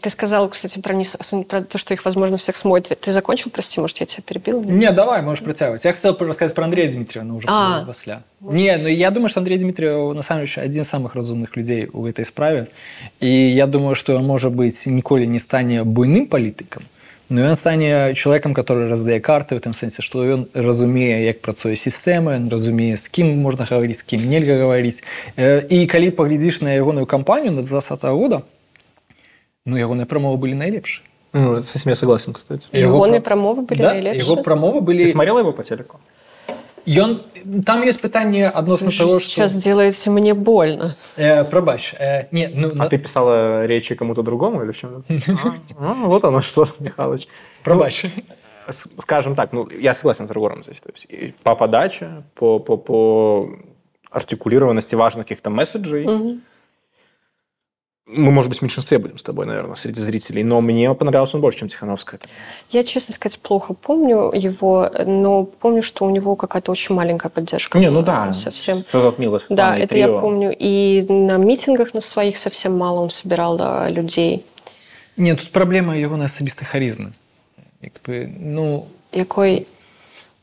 ты сказал, кстати, про, нес- про то, что их, возможно, всех смоет. Ты закончил, прости, может, я тебя перебил? Не, давай, можешь протягивать. Я хотел рассказать про Андрея Дмитриева, но уже А. пасля. Не, ну я думаю, что Андрей Дмитриев, на самом деле, один из самых разумных людей в этой справе. И я думаю, что он, может быть, ніколі не стане буйным палітыкам, но ён стане чалавекам, который раздае карты ў тым сэнсе, што ён разумее, як працуе сістэма, ён разумее, з кім можна гаварыць, з кім нельга гаварыць. Э, І калі паглядзіш на ягоную кампанію на 20 года, ну ягоныя прамовы былі найлепшыя. Ну, с этим я согласен, кстати. И егоные пра- промовы были да, найлепшие? Его промовы были... Ты смотрела его по телеку? Ён... Там есть пытанне адносно Вы того, сейчас что... делаете мне больно. Э, пробач. Э, не, ну, А на- ты писала речи кому-то другому или в чем? А, Вот оно что, Михалыч. Пробач. Скажем так, ну, я согласен с Рагором здесь. То есть и по подаче, по, по, по артикулированности важных каких-то месседжей. Мы, может быть, в меньшинстве будем с тобой, наверное, среди зрителей. Но мне понравился он больше, чем Тихановская. Я, честно сказать, плохо помню его, но помню, что у него какая-то очень маленькая поддержка. Не, ну да, Совсем. все затмило Да, это я трио. помню. И на митингах на своих совсем мало он собирал да, людей. Не, тут проблема ягонай асабістай харызмы. Як бы, ну, Якой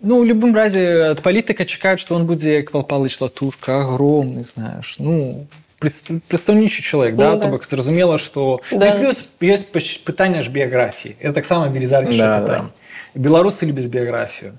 ну, у любым разе ад палітыка чакаюць, што он будзе як Пал Палыч Латушка, агромны, знаеш. Ну, представничий чоловік, да? Ну, да. тобто зрозуміло, що Да. ну, і плюс є питання ж біографії. Це так само велізарніше Да, питання. Білоруси люблять біографію.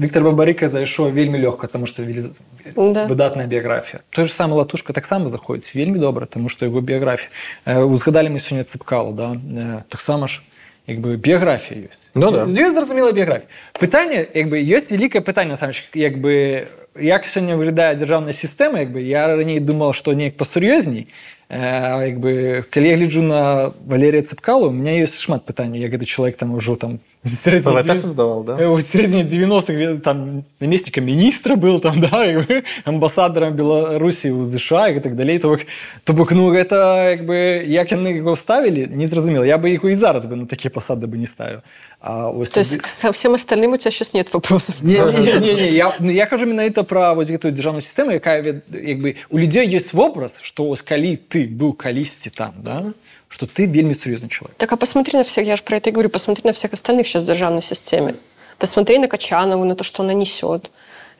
Віктор Бабарика зайшов вельми легко, тому що веліз... Да. видатна біографія. Той же самий Латушка так само заходить вельми добре, тому що його біографія. Е, Узгадали ми сьогодні Ципкалу, да? Е, так само ж якби біографія є. Ну, да. Є зрозуміла біографія. Питання, якби, є велике питання, саме, якби, як як сёння выглядае дзяржаўная сістэма якбы я раней думал што неяк пасур'ёзней. Як бы калі я гляджу на валерыя цыпкалу у меня ёсць шмат пытанняў як гэты чалавек там ужо там в середині ПВТ дев'ян- создавал, да? Э, В середине 90-х він там наместником міністра был, там, да, якби, амбасадором Білорусі у США і так далі. Тобто, тобто, ну, это, якби, як вони його ставили, не зрозуміло. Я би його і зараз би на такі посади би не ставив. А ось То есть со всем остальным у тебя сейчас нет вопросов? ні, ні, ні, ні. Я, ну, я кажу менавіта про ось гэтую державну систему, яка від- якби у людей є образ, що ось калі ти був калісьці там, да, що ти вельми серйозний чоловік. Так а посмотри на всех, я же про это и говорю, посмотри на всех остальных сейчас в державной системе. Посмотри на Качанову, на то, что она несет.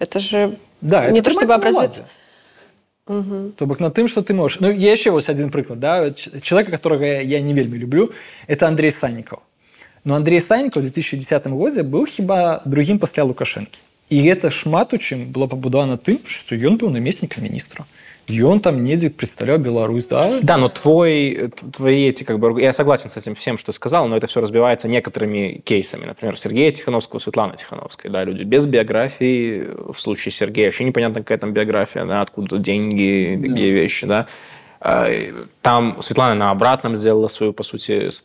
Это же Да, не это то, чтобы тримається на образец. владі. Тобто над тим, що ти можеш. Ну, є ще ось один приклад. Да? Ч- Чоловіка, которого я, я не вельми люблю, это Андрей Санников. Но Андрей Санников в 2010 году був хіба другим після Лукашенки. І це шмат у чим було побудовано тим, що він був намісником міністра. І він там недзе представляв Білорусь, да? Да, но твой, т- твои эти как бы... аргу- Я согласен с этим всем, что ты сказал, но это все разбивается некоторыми кейсами. Например, Сергея Тихановского, Светланы Тихановской. Да, люди без биографии. В случае Сергея вообще непонятно, какая там биография, да, откуда деньги, такие вещи, да. А, и Там Светлана на обратном сделала свою, по сути, с-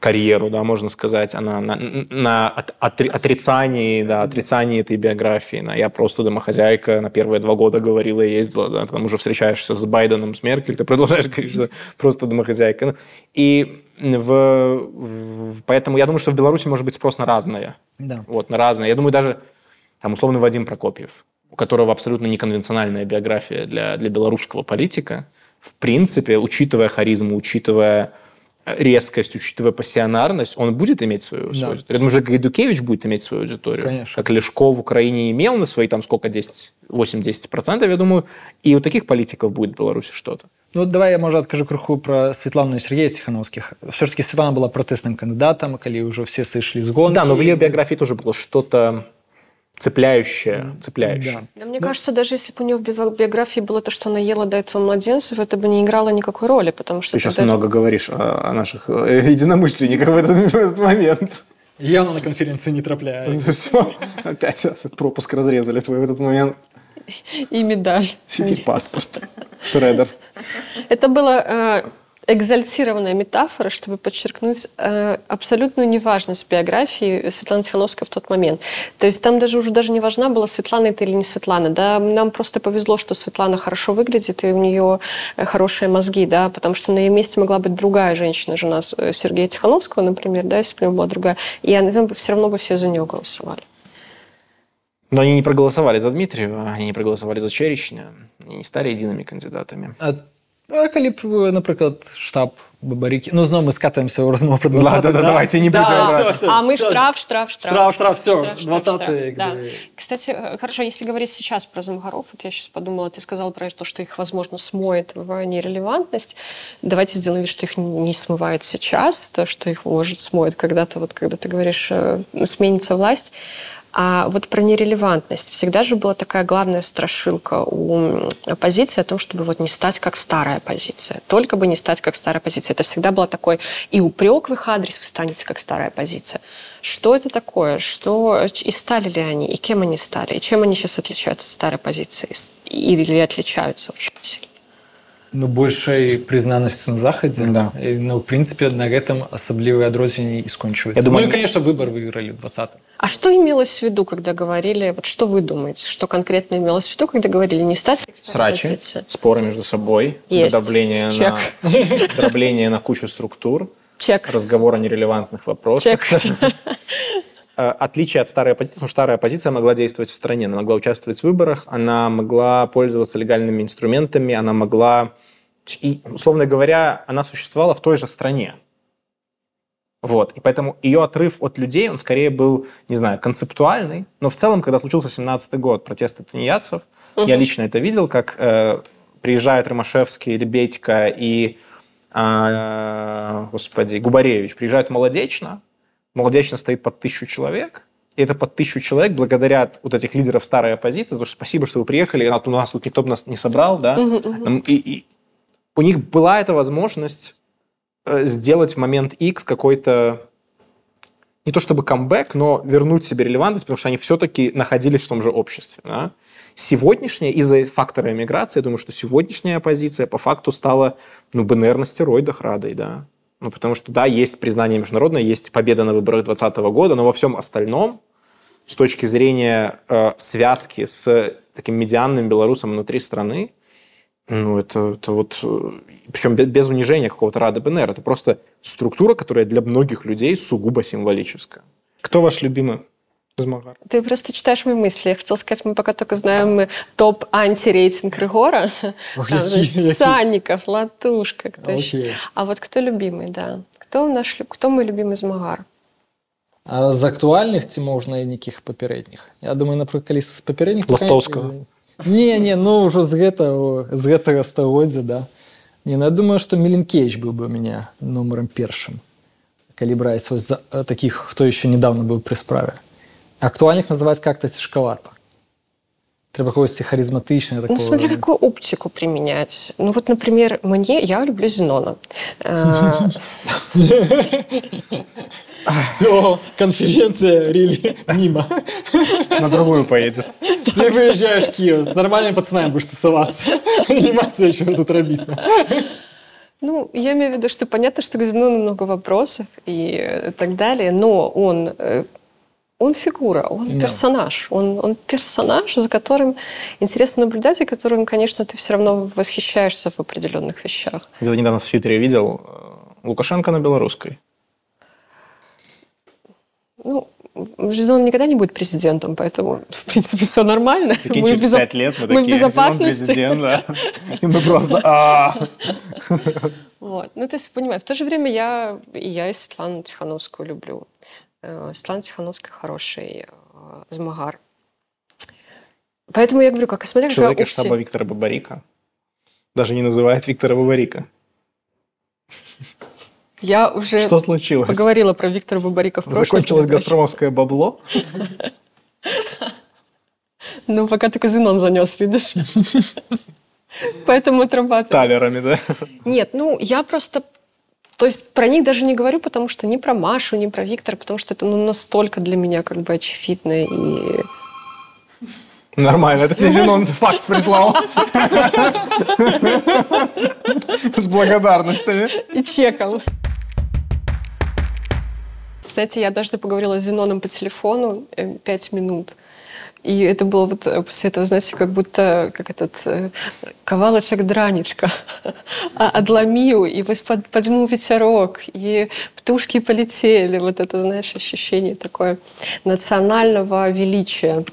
карьеру, да, можно сказать, она на, на от- отри- отрицании, да, отрицании этой биографии. На, я просто домохозяйка, на первые два года говорила и ездила, да, потом уже встречаешься с Байденом, с Меркель, ты продолжаешь говорить, что просто домохозяйка. Ну, И в, в- поэтому я думаю, что в Беларуси может быть спрос на разное. Да. Вот, на разное. Я думаю, даже там условно Вадим Прокопьев, у которого абсолютно неконвенциональная биография для, для белорусского политика, в принципе, учитывая харизму, учитывая резкость, учитывая пассионарность, он будет иметь свою, свою Да. аудиторию. Я думаю, что Гайдукевич будет иметь свою аудиторию. Конечно. Как Лешко в Украине имел на свои, там, сколько, 10, 8-10 процентов, я думаю, и у таких политиков будет в Беларуси что-то. Ну, от давай я, може, откажу кроху про Світлану і Сергія Тихановських. Все ж таки, Світлана була протестним кандидатом, коли вже всі сійшли з гонки. Да, но в ее биографии тоже было что-то цепляющее, цепляющее. Да. Да, мне кажется, даже если бы у нее в био- биографии было то, что она ела до этого младенцев, это бы не играло никакой роли, потому что... Ты сейчас тогда- много говоришь о, о наших э, единомышленниках в этот, в этот момент. Явно на конференцію не трапляє. Все, опять пропуск разрезали твой в этот момент. И медаль. Фиги паспорт. Шредер. Это была э, экзальтированная метафора, чтобы подчеркнуть э, абсолютную неважность биографии Светланы Тихановской в тот момент. То есть там даже уже даже не важна была Светлана это или не Светлана. Да? Нам просто повезло, что Светлана хорошо выглядит, и у нее э, хорошие мозги, да, потому что на ее месте могла быть другая женщина, жена э, Сергея Тихановского, например, да, если бы у него была другая. И она, все равно бы все за нее голосовали. Но они не проголосовали за Дмитриева, они не проголосовали за Черечня, они не стали едиными кандидатами. А, а коли б, наприклад, штаб Бабаріки... Ну, знову ми скатуємося у розмову про 20 Ладно, да, давайте не да, все, все, а мы все. штраф, штраф, штраф. Штраф, штраф, все, Штраф, штраф, 20 штраф. Да. Кстати, э, хорошо, если говорить сейчас про замгаров, вот я сейчас подумала, ты сказал про то, что их, возможно, смоет в нерелевантность. Давайте сделаем вид, что их не смывает сейчас, то, что их, может, смоет когда-то, вот когда ты говоришь, э, сменится власть. А вот про нерелевантность. Всегда же была такая главная страшилка у оппозиции о том, чтобы вот не стать как старая оппозиция. Только бы не стать как старая оппозиция. Это всегда был такой и упрек в их адрес, вы станете как старая оппозиция. Что это такое? Что, и стали ли они? И кем они стали? И чем они сейчас отличаются от старой оппозиции? Или отличаются очень сильно? Ну, большай прызнанасцю на захадзе Да. І, ну, в прынцыпе на гэтым асаблівыя адрозненні і скончваюцца Я думаю, ну, і, конечно выбор выйгралі ў 20 А что имелось в виду, когда говорили, вот что вы думаете, что конкретно имелось в виду, когда говорили не стать как старая Срачи, оппозиция? споры между собой, Есть. давление Чек. на, дробление на кучу структур, Чек. разговор о нерелевантных вопросах. Чек. Э, Отличие от старой оппозиции, потому что старая оппозиция могла действовать в стране, она могла участвовать в выборах, она могла пользоваться легальными инструментами, она могла, и, условно говоря, она существовала в той же стране. Вот. И поэтому ее отрыв от людей, он скорее был, не знаю, концептуальный. Но в целом, когда случился 17 год, протесты тунеядцев, я лично это видел, как э, приезжает Ромашевский, Лебедько и, а, господи, Губаревич, приезжают молодечно, молодечно стоит под тысячу человек, и это под тысячу человек благодаря вот этих лидеров старой оппозиции, потому что спасибо, что вы приехали, а у нас тут никто бы нас не собрал, да, и, и у них была эта возможность э, сделать в момент X какой-то не то чтобы камбэк, но вернуть себе релевантность, потому что они все-таки находились в том же обществе. Да? Сегодняшняя, из-за фактора эмиграции, я думаю, что сегодняшняя оппозиция по факту стала, ну, БНР на стероидах радой, да. Ну, потому что, да, есть признание международное, есть победа на выборах 2020 года, но во всем остальном, с точки зрения э, связки с таким медианным белорусом внутри страны, ну, это, это вот... Э, Причем без унижения какого-то Рады БНР. Это просто структура, которая для многих людей сугубо символическая. Кто ваш любимый Змагар? Ты просто читаешь мои мысли. Я хотела сказать, мы пока только знаем топ антирейтинг Рыгора. Санников, Латушка, кто еще. А вот кто любимый, да. Кто, наш, кто мой любимый Змагар? А з актуальных ці можна і нейкіх папярэдніх Я думаю напрыклад калі з папярэдніх ластовскага не не ну ўжо з гэтага з гэтага стагоддзя да не ну, я думаю что меленкевич быў бы у меня нумаром першым калі браць вось за таких хто еще недавно быў пры справе актуальных называть как-то цяжкавата трэба когосьці харизматычна ну, смотря какую оптику применять ну вот например мне я люблю зенона Все, конференция Рили мимо. На другую поедет. Ты выезжаешь в Киев, с нормальными пацанами будешь тусоваться. Анимация еще тут робисно. Ну, я имею в виду, что понятно, что к Зенону много вопросов и так далее, но он э, он фигура, он да. персонаж. Он, он персонаж, за которым интересно наблюдать, и которым, конечно, ты все равно восхищаешься в определенных вещах. Я недавно в Твиттере видел э, Лукашенко на белорусской. Ну, он никогда не будет президентом, поэтому, в принципе, все нормально. Прикинь, мы через пять лет мы, мы такие, в безопасности. президент, да. И мы просто... А. Вот. Ну, то есть, понимаешь, в то же время я и я и Светлану Тихановскую люблю. Э, Светлана Тихановская хороший э, змагар. Поэтому я говорю, как смотря Человек из штаба Виктора Бабарика даже не называет Виктора Бабарика. Я уже Что случилось? поговорила про Виктора Бабарика в прошлом. Закончилось газпромовское бабло? Ну, пока ты казино занес, видишь. Поэтому отрабатываю. Талерами, да? Нет, ну, я просто... То есть про них даже не говорю, потому что ни про Машу, ни про Виктора, потому что это ну, настолько для меня как бы очевидно и... Нормально, это тебе Зенон факс прислал. С благодарностями. И чеком. Кстати, я даже поговорила с Зеноном по телефону э, пять минут. И это было вот э, после этого, знаете, как будто как этот э, кавалочек дранечка отломил, и вот под, ветерок, и птушки полетели. Вот это, знаешь, ощущение такое национального величия.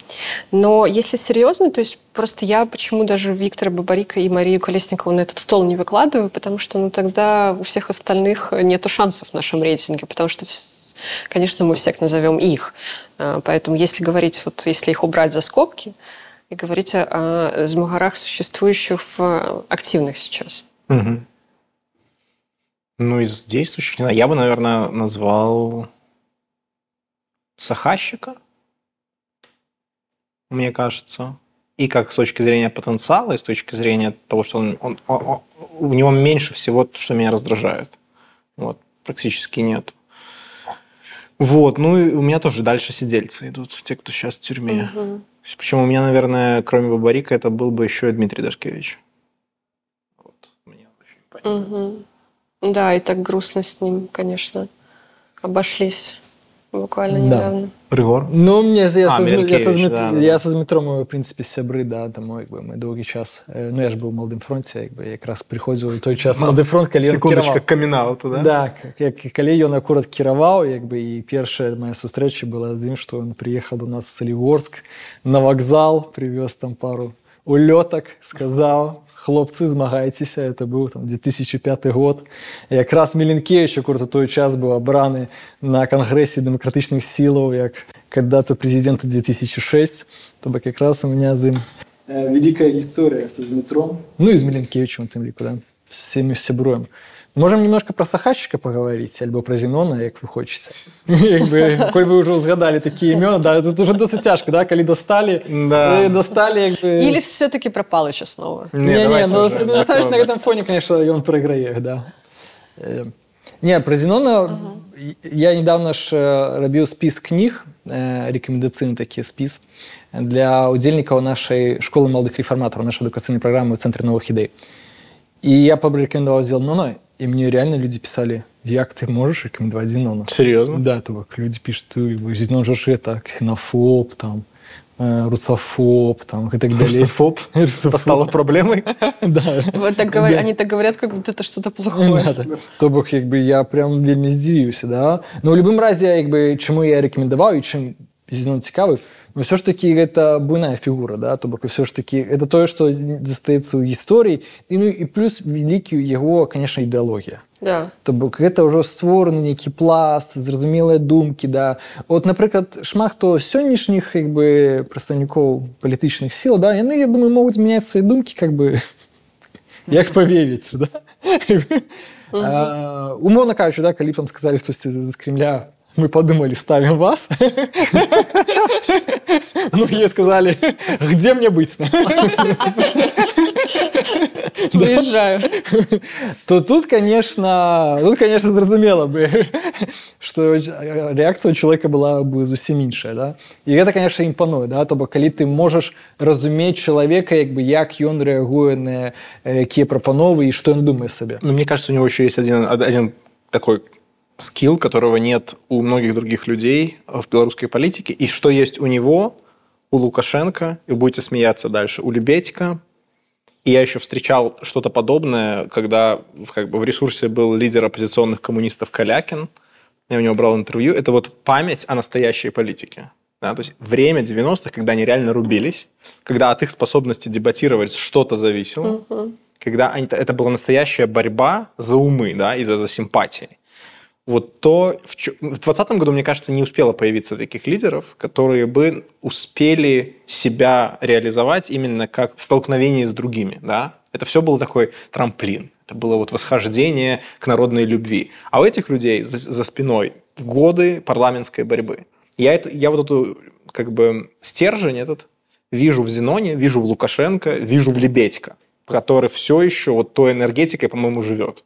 Но если серьезно, то есть просто я почему даже Виктора Бабарика и Марию Колесникову на этот стол не выкладываю, потому что ну тогда у всех остальных нету шансов в нашем рейтинге, потому что конечно, мы всех назовем их. Э, поэтому если говорить, вот если их убрать за скобки, и говорить о, змагарах, существующих в активных сейчас. Угу. Ну, из действующих, не я бы, наверное, назвал Сахащика, мне кажется. И как с точки зрения потенциала, и с точки зрения того, что он, он, он, он, у него меньше всего, что меня раздражает. Вот, практически нет. Вот, ну и у меня тоже дальше сидельцы идут, те, кто сейчас в тюрьме. Угу. Причем у меня, наверное, кроме Бабарика, это был бы еще и Дмитрий Дашкевич. Вот, мне очень понятно. Угу. Да, и так грустно с ним, конечно, обошлись буквально недавно. Да. Рыгор? Ну, мне, я, а, со, я, со, да, я со Змитром, в принципе, сябры, да, тому, якби, ми довгий час, ну, я ж був в молодим фронті, якби, якраз приходив у той час молодий фронт, коли він керував. камінауту, да? Да, як, коли він акурат керував, якби, і перша моя зустріча була з ним, що він приїхав до нас в Солігорськ на вокзал, привез там пару ульоток, сказав, хлопцы змагайцеся это быў там 2005 год якраз меленкевич акурат у той час быў абраны на кангрэсе дэмакратычных сілаў як когда-то президента 2006 то бок якраз у меня з ім э, великая история с Змитром, ну и з Міленкевичем тым ліку, да, з всеми сяброем. Можем немножко про Сахачика поговорить, альбо про Зенона, як вы хочаце. Якби, коль вы уже узгадали такие имена, да, тут уже досыць цяжка, да, калі достали, Да. э, достали, як бы... Или все-таки про Палыча снова? Не, Не, не, давайте ну, уже, на самом деле, на такого. этом фоне, конечно, он проиграет, да. Э, Не, про Зенона я недавно ж э, рабіў спіс кніг, э, рэкамендацыйны такі спіс для удзельнікаў нашай школы маладых рэфарматараў, нашай адукацыйнай праграмы ў цэнтры новых ідэй. І я пабрэкамендаваў Зеленона, і мне реально люди писали, як ты можешь рекомендовать Зенона? Серьезно? Да, то как люди пишут, ты, Зенон же ж это ксенофоб, там, э, русофоб, там, и так далее. Русофоб Русофоб. стало проблемой. Да. Вот так говор- Они так говорят, как будто это что-то плохое. Да, да. То бок якби я прям вельмі здзівіўся да ну у любым разе якби чаму я рэкамендаваў і чым зізнон цікавы но все ж таки гэта буйная фігура да то бок все ж таки это тое што застаецца ў гісторыі і ну і плюс вялікі яго конечно ідэалогія Да. То бок гэта ўжо створаны нейкі пласт зразумелыя думкі да от напрыклад шмат хто сённяшніх як бы прадстаўнікоў палітычных сіл да яны я думаю могуць мяняць свае думкі как бы як павевіць да? А, умоўна кажучы да калі б там сказалі хтосьці з кремля мы подумали ставим вас многие сказали где мне быть Уезжаю. то тут конечно тут конечно зразумела бы что реакция у человека была бы зусім іншая да і гэта конечно імпануе да то бок калі ты можаш разумець чалавека як бы як ён рэагуе на э, якія прапановы і што ён думае сабе Но мне кажется, у него еще есть один, один такой скилл, которого нет у многих других людей в белорусской политике. И что есть у него, у Лукашенко, и будете смеяться дальше, у Лебедько. И я еще встречал что-то подобное, когда как бы, в ресурсе был лидер оппозиционных коммунистов Калякин. Я у него брал интервью. Это вот память о настоящей политике. Да, то есть время 90-х, когда они реально рубились, когда от их способности дебатировать что-то зависело, когда они, это была настоящая борьба за умы, да, и за, за симпатии. Вот то, в, чё- в 2020 году, мне кажется, не успело появиться таких лидеров, которые бы успели себя реализовать именно как в столкновении с другими, да. Это все был такой трамплин. Это было вот восхождение к народной любви. А у этих людей за, за спиной годы парламентской борьбы. Я, это, я вот эту как бы стержень этот вижу в Зеноне, вижу в Лукашенко, вижу в Лебедько, который все еще вот той энергетикой, по-моему, живет.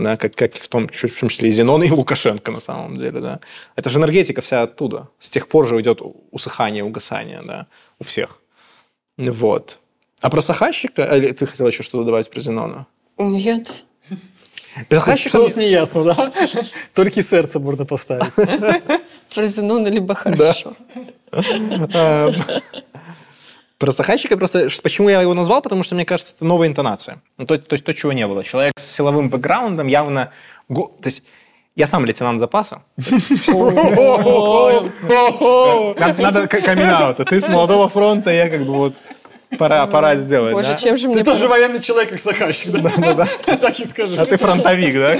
Да, как, как в том, чуть- в том числе и Зенон, и Лукашенко на самом деле. Да. Это же энергетика вся оттуда. С тех пор же идет усыхание, угасание да, у всех. Вот. А про Сахащика, или ты хотел еще что-то добавить про Зенона? Нет. Про Сахащика Что не ясно да толькі сэрца можна поставить Про Зенона либо хорошо. Про Сахайчика просто... Почему я его назвал? Потому что, мне кажется, это новая интонация. Ну, то, то есть то, чего не было. Человек с силовым бэкграундом явно... То есть я сам лейтенант запаса. Надо, камин Ты с молодого фронта, я как бы вот... Пора, пора сделать, Боже, да? чем же ты мне... тоже военный человек как заказчик да так и скажи А ты фронтовик, да?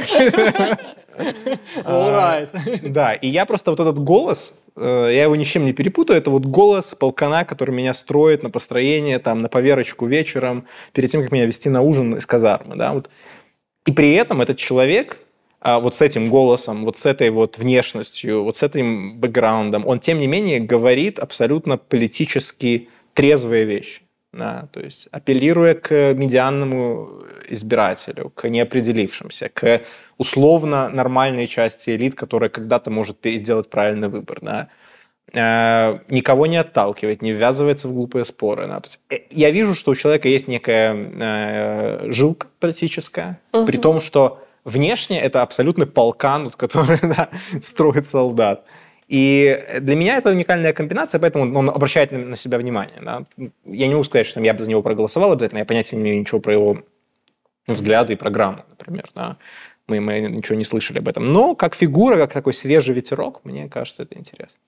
Alright. Да, и я просто вот этот голос, я его ни чем не перепутаю, это вот голос полкана, который меня строит на построение, там, на поверочку вечером, перед тем, как меня вести на ужин из казармы, да, вот. И при этом этот человек, а, вот с этим голосом, вот с этой вот внешностью, вот с этим бэкграундом, он, тем не менее, говорит абсолютно политически трезвые вещи. Да, то есть апеллируя к медианному избирателю, к неопределившимся, к условно нормальной части элит, которая когда-то может сделать правильный выбор. Да. Э, Никого не отталкивает, не ввязывается в глупые споры. Да. То есть, э, я вижу, что у человека есть некая э, жилка политическая, при том, что внешне это абсолютный полкан, который да, строит солдат. И для меня это уникальная комбинация, поэтому он обращает на, себя внимание. Да. Я не могу сказать, что я бы за него проголосовал обязательно, я понятия не имею ничего про его взгляды и программу, например. Да. Мы, мы ничего не слышали об этом. Но как фигура, как такой свежий ветерок, мне кажется, это интересно.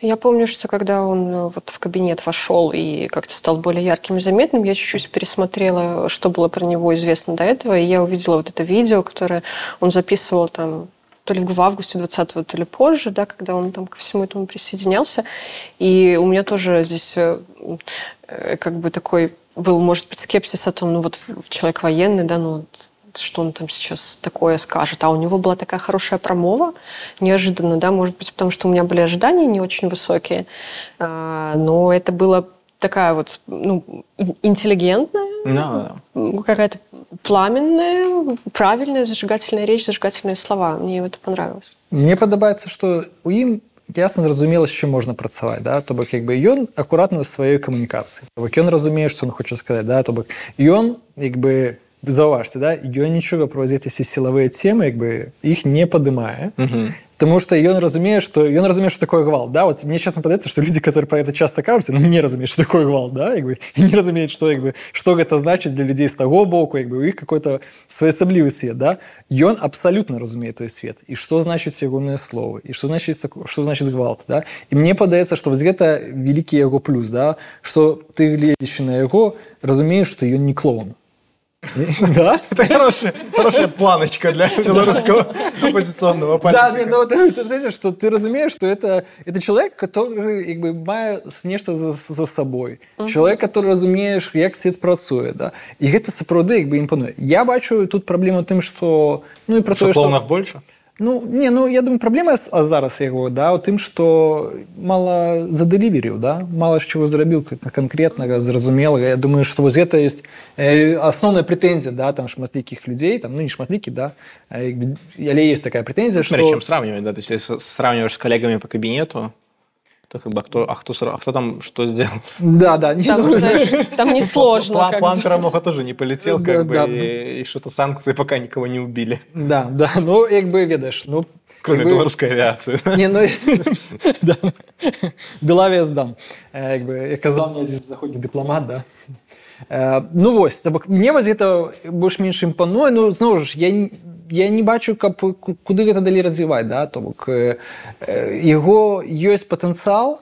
Я помню, что когда он э, вот в кабинет вошел и как-то стал более ярким и заметным, я чуть-чуть пересмотрела, что было про него известно до этого, и я увидела вот это видео, которое он записывал там то ли в августе 20-го, то ли позже, да, когда он там ко всему этому присоединялся. И у меня тоже здесь э, э, как бы такой был, может быть, скепсис о том, ну вот человек военный, да, ну что он там сейчас такое скажет. А у него была такая хорошая промова, неожиданно, да, может быть, потому что у меня были ожидания не очень высокие, а, но это было такая вот ну, интеллигентная, no, no. какая-то пламенная, правильная зажигательная речь, зажигательные слова. Мне это понравилось. Мне подобаецца что у ім ясна зразумела з чым можна працаваць да то бок як бы ён акуратна ў сваёй камунікацыі бок ён разумее што он хоча сказаць да то бок ён як бы заўважце да ён нічога про эти все сілавыя темы як бы іх не падымае Потому что ён разумее что ён разумее что такое гвалт да вот мне честно падаецца что люди которые про это часто кажуцца ну, не разумеюць что такое гвалт да як бы, і не разумеюць что як бы что гэта значыць для людзей з таго боку як бы у іх какой-то своеасаблівы свет да ён абсолютно разумее той свет і что значыць ягоныя словы і что значит что значит гвалт да і мне падаецца что вось гэта вялікі яго плюс да что ты гледзячы на яго разумееш что ён не клоун Да? Это хорошая, хорошая планочка для белорусского оппозиционного политика. Да, ну, ты, знаете, что ты разумеешь, что это, это человек, который как бы, мае нечто за, за собой. Угу. Человек, который разумеешь, как свет працуе. Да? И это сапраўды как бы імпануе. Я бачу тут проблему тым, что... Ну, и про что, то, что... клоунов больше? Ну не ну я думаю праблема зараз яго да у тым што мала задэливерыў да мала з чего зрабіў канкрэтнага зразумелага Я думаю што вось гэта есть асноўная прэтэнзія да там шматлікіх людзей там ну не шматлікі да але есть такая прэтэнзія што... чем сравнивать да? то есть сравниваешь с коллегами по кабинету то как бы, а кто, а кто, а кто там что сделал? Да, да. Не там, знаешь, там не сложно. План, план Карамоха тоже не полетел, как бы, да. и, и что-то санкции пока никого не убили. Да, да, ну, как бы, видишь, ну... Кроме бы... белорусской авиации. Не, ну, да. Белавия сдам. Как бы, казал мне один заходит дипломат, да. Ну, вось, бок, мне вось гэта больш-менш імпануе, ну, зноў ж, я я не бачу каб куды гэта далей развіваць да то бок яго ёсць патэнцыял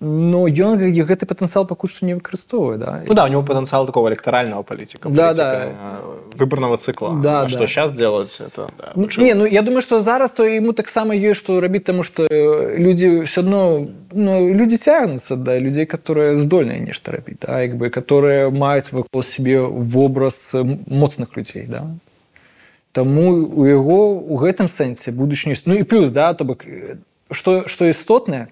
но ён гэты патэнцыял пакуль што не выкарыстоўвае да ну, да у него патэнцыял такого электорального палітика да, да. выборного цикла да, а да. что сейчас делать это да, ну, не ну я думаю что зараз то ему таксама ёсць што рабіць таму что люди все одно ну, люди цягнуцца да людзей которые здольныя нешта рабіць да як бы которые маюць вакол себе вобраз моцных людзей да Таму у яго у гэтым сэнсе будучыню ну і плюс да то бок што што істотнае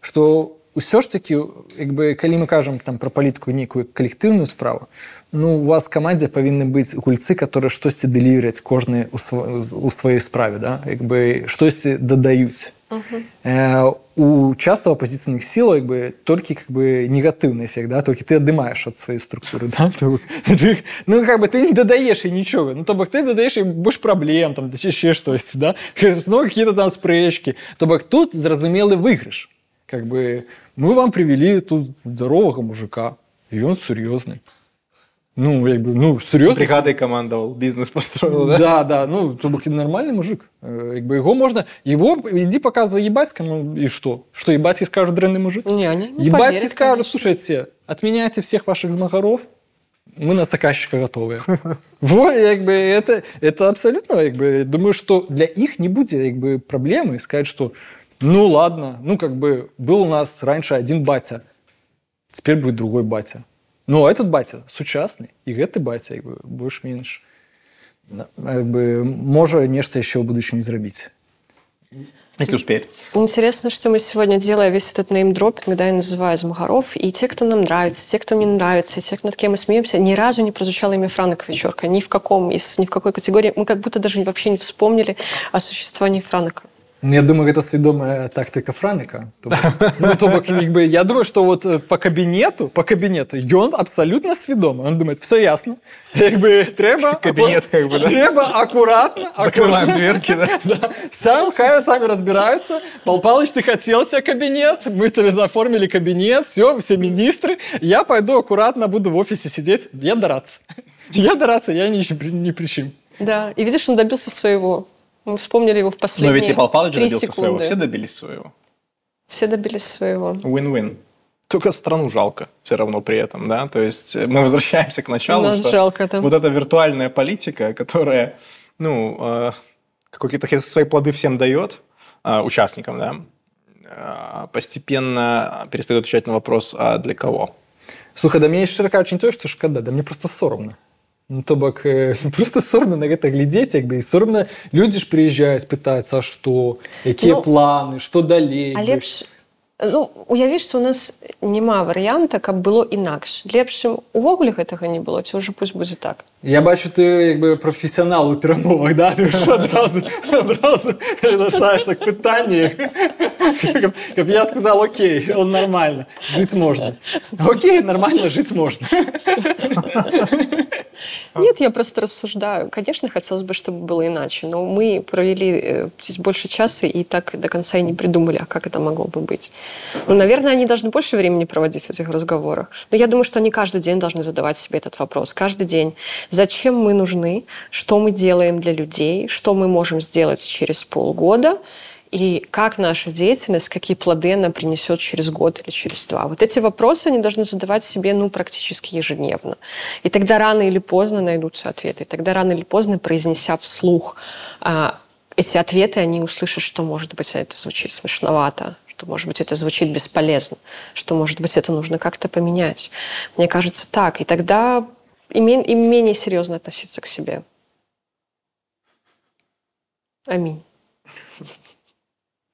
што ўсё ж такі як бы калі мы кажам там пра палітыку нейкую калектыўную справу ну у вас камандзе павінны быць гульцы которые штосьці дэліверяць кожны у, сва, у сваёй справе да як бы штосьці дадаюць Э, у часто оппозиционных сил как бы только как бы негативный эффект, да, только ты отдымаешь от своей структуры, да, ну как бы ты не додаешь и ничего, ну то бок ты додаешь и больше проблем, там, еще что есть, да, ну какие-то там спречки, то бок тут зразумелый выигрыш, как бы мы вам привели тут здорового мужика, и он серьезный. Ну, як бы, ну, серьезно. Бригадой командовал, бизнес построил, да? Да, да, ну, то нормальный мужик. Как бы его можно, его, иди показывай Ебацкому, и что? Что, Ебацкий скажет дрянный мужик? Не, они не Ебацкий скажет, слушайте, отменяйте всех ваших змагаров, мы на заказчика готовы. Вот, как бы, это, это абсолютно, как бы, думаю, что для их не будет, как бы, проблемы сказать, что, ну, ладно, ну, как бы, был у нас раньше один батя, теперь будет другой батя. Ну, этот батя сучасны і гэты батя як бы больш-менш бы можа нешта еще ў будучыні зрабіць если успеет. Интересно, что мы сегодня, делая весь этот неймдропинг, да, я называю Змагаров, и те, кто нам нравится, те, кто мне нравится, и те, над кем мы смеемся, ни разу не прозвучало имя Франка Вечерка, ни в каком, из, ни в какой категории. Мы как будто даже вообще не вспомнили о существовании Франка. Ну, я думаю, гэта свядомая тактыка франіка ну, то бок як бы я думаю что вот по кабінету по кабінету ён абсолютно свядомы он думает все ясно як бы трэба кабінет как бы, да? трэба акуратно закрываем дверки да? да. сам хай сами разбираются Пал Палыч ты хотелся кабинет мы тебе заформили кабинет все все министры я пойду аккуратно буду в офисе сидеть я драться я драться я не, не причем да и видишь он добился своего мы вспомнили его в последние Но ведь и Пал Палыч добился секунды. своего. Все добились своего. Все добились своего. Win-win. Только страну жалко все равно при этом, да? То есть мы возвращаемся к началу, Нас что жалко там. вот эта виртуальная политика, которая, ну, э, какие-то свои плоды всем дает, а, участникам, да, а, постепенно перестает отвечать на вопрос, а для кого. Слухай, да мне шчыра кажучы, не тое, што шкада, да мне просто соромно. Ну, то бок э, просто соромна на гэта глядзець як бы і соромна людзі ж прыязджаюць пытаюцца а што якія Ну, планы што далей А бы? лепш ну уявіш што у нас няма варыянта каб было інакш лепшым увогуле гэтага не было ці ўжо пусть будзе так Я бачу ты як бы прафесіянал у перамовах да ты ж адразу адразу ставіш так пытанне каб, каб я сказал окей он нормально жыць можна окей нормально жыць можна Нет, я просто рассуждаю. Конечно, хотелось бы, чтобы было иначе, но мы провели э, здесь больше часа и так до конца и не придумали, а как это могло бы быть. Ну, наверное, они должны больше времени проводить в этих разговорах. Но я думаю, что они каждый день должны задавать себе этот вопрос. Каждый день. Зачем мы нужны? Что мы делаем для людей? Что мы можем сделать через полгода? и как наша деятельность, какие плоды она принесет через год или через два. Вот эти вопросы они должны задавать себе ну, практически ежедневно. И тогда рано или поздно найдутся ответы. И тогда рано или поздно, произнеся вслух а, эти ответы, они услышат, что, может быть, это звучит смешновато, что, может быть, это звучит бесполезно, что, может быть, это нужно как-то поменять. Мне кажется, так. И тогда им менее серьезно относиться к себе. Аминь.